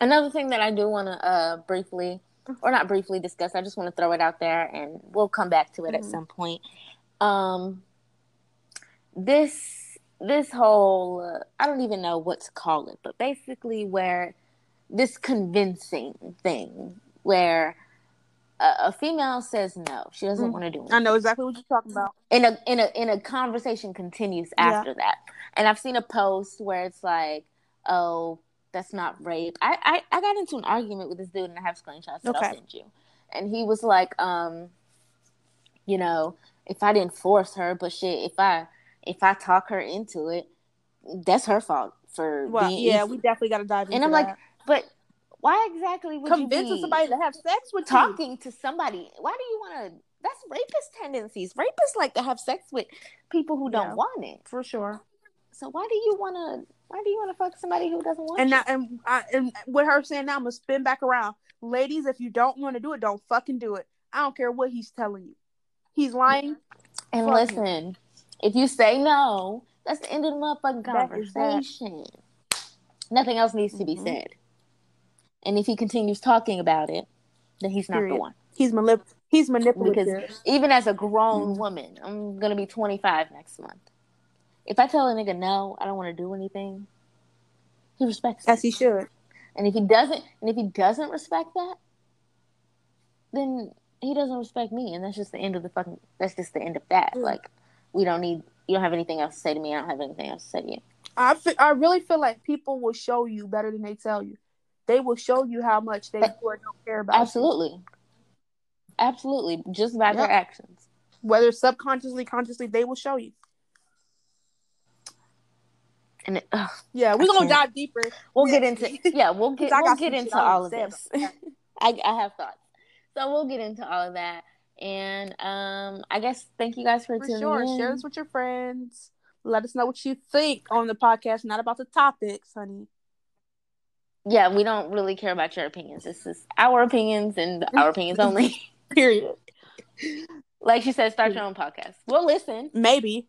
Another thing that I do want to uh, briefly, or not briefly discuss, I just want to throw it out there, and we'll come back to it at Mhm. some point. Um, this this whole uh, I don't even know what to call it, but basically where this convincing thing where a, a female says no, she doesn't Mm. want to do it. I know exactly what you're talking about. in a in a in a conversation continues Yeah. after that. And I've seen a post where it's like, "Oh, that's not rape." I I, I got into an argument with this dude, and I have screenshots that I'll send you. And he was like, um, you know, if I didn't force her, but shit, if I if I talk her into it, that's her fault for Well, being yeah, easy. we definitely got to dive into And I'm like, but why exactly would convincing you be somebody to have sex with you. talking to somebody? Why do you want to? That's rapist tendencies. Rapists like to have sex with people who don't Yeah. want it. for sure. So why do you want to? Why do you want to fuck somebody who doesn't want And you? now, and, I, and with her saying now, I'm gonna spin back around. Ladies, if you don't want to do it, don't fucking do it. I don't care what he's telling you. He's lying. and fuck listen, if you say no, that's the end of the motherfucking conversation. Nothing else needs to be Mhm. said. And if he continues talking about it, then he's not Period. the one. He's manip- He's manipulative. Because even as a grown Mhm. woman, I'm gonna be 25 next month. If I tell a nigga no, I don't want to do anything, he respects as me. he should. And if he doesn't, and if he doesn't respect that, then he doesn't respect me, and that's just the end of the fucking. That's just the end of that. Mm. Like, we don't need. You don't have anything else to say to me. I don't have anything else to say to you. I I really feel like people will show you better than they tell you. They will show you how much they do or don't care about. you. Absolutely, absolutely, just by their actions. Whether subconsciously, consciously, they will show you. And it, ugh, Yeah, we're I gonna can't. dive deeper. we'll Yeah. get into yeah, we'll get we'll get into all of this. I I have thoughts, so we'll get into all of that. And um, I guess thank you guys for, For tuning sure. in. Share this with your friends. Let us know what you think on the podcast, not about the topics, honey. Yeah, we don't really care about your opinions. This is our opinions and our opinions only. Period. like she said, start your own podcast. We'll listen. Maybe.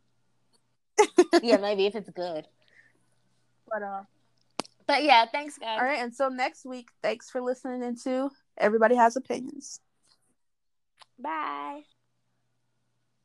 Yeah, maybe if it's good. But uh But yeah, thanks guys. all right, until next week, thanks for listening into Everybody Has Opinions. Bye.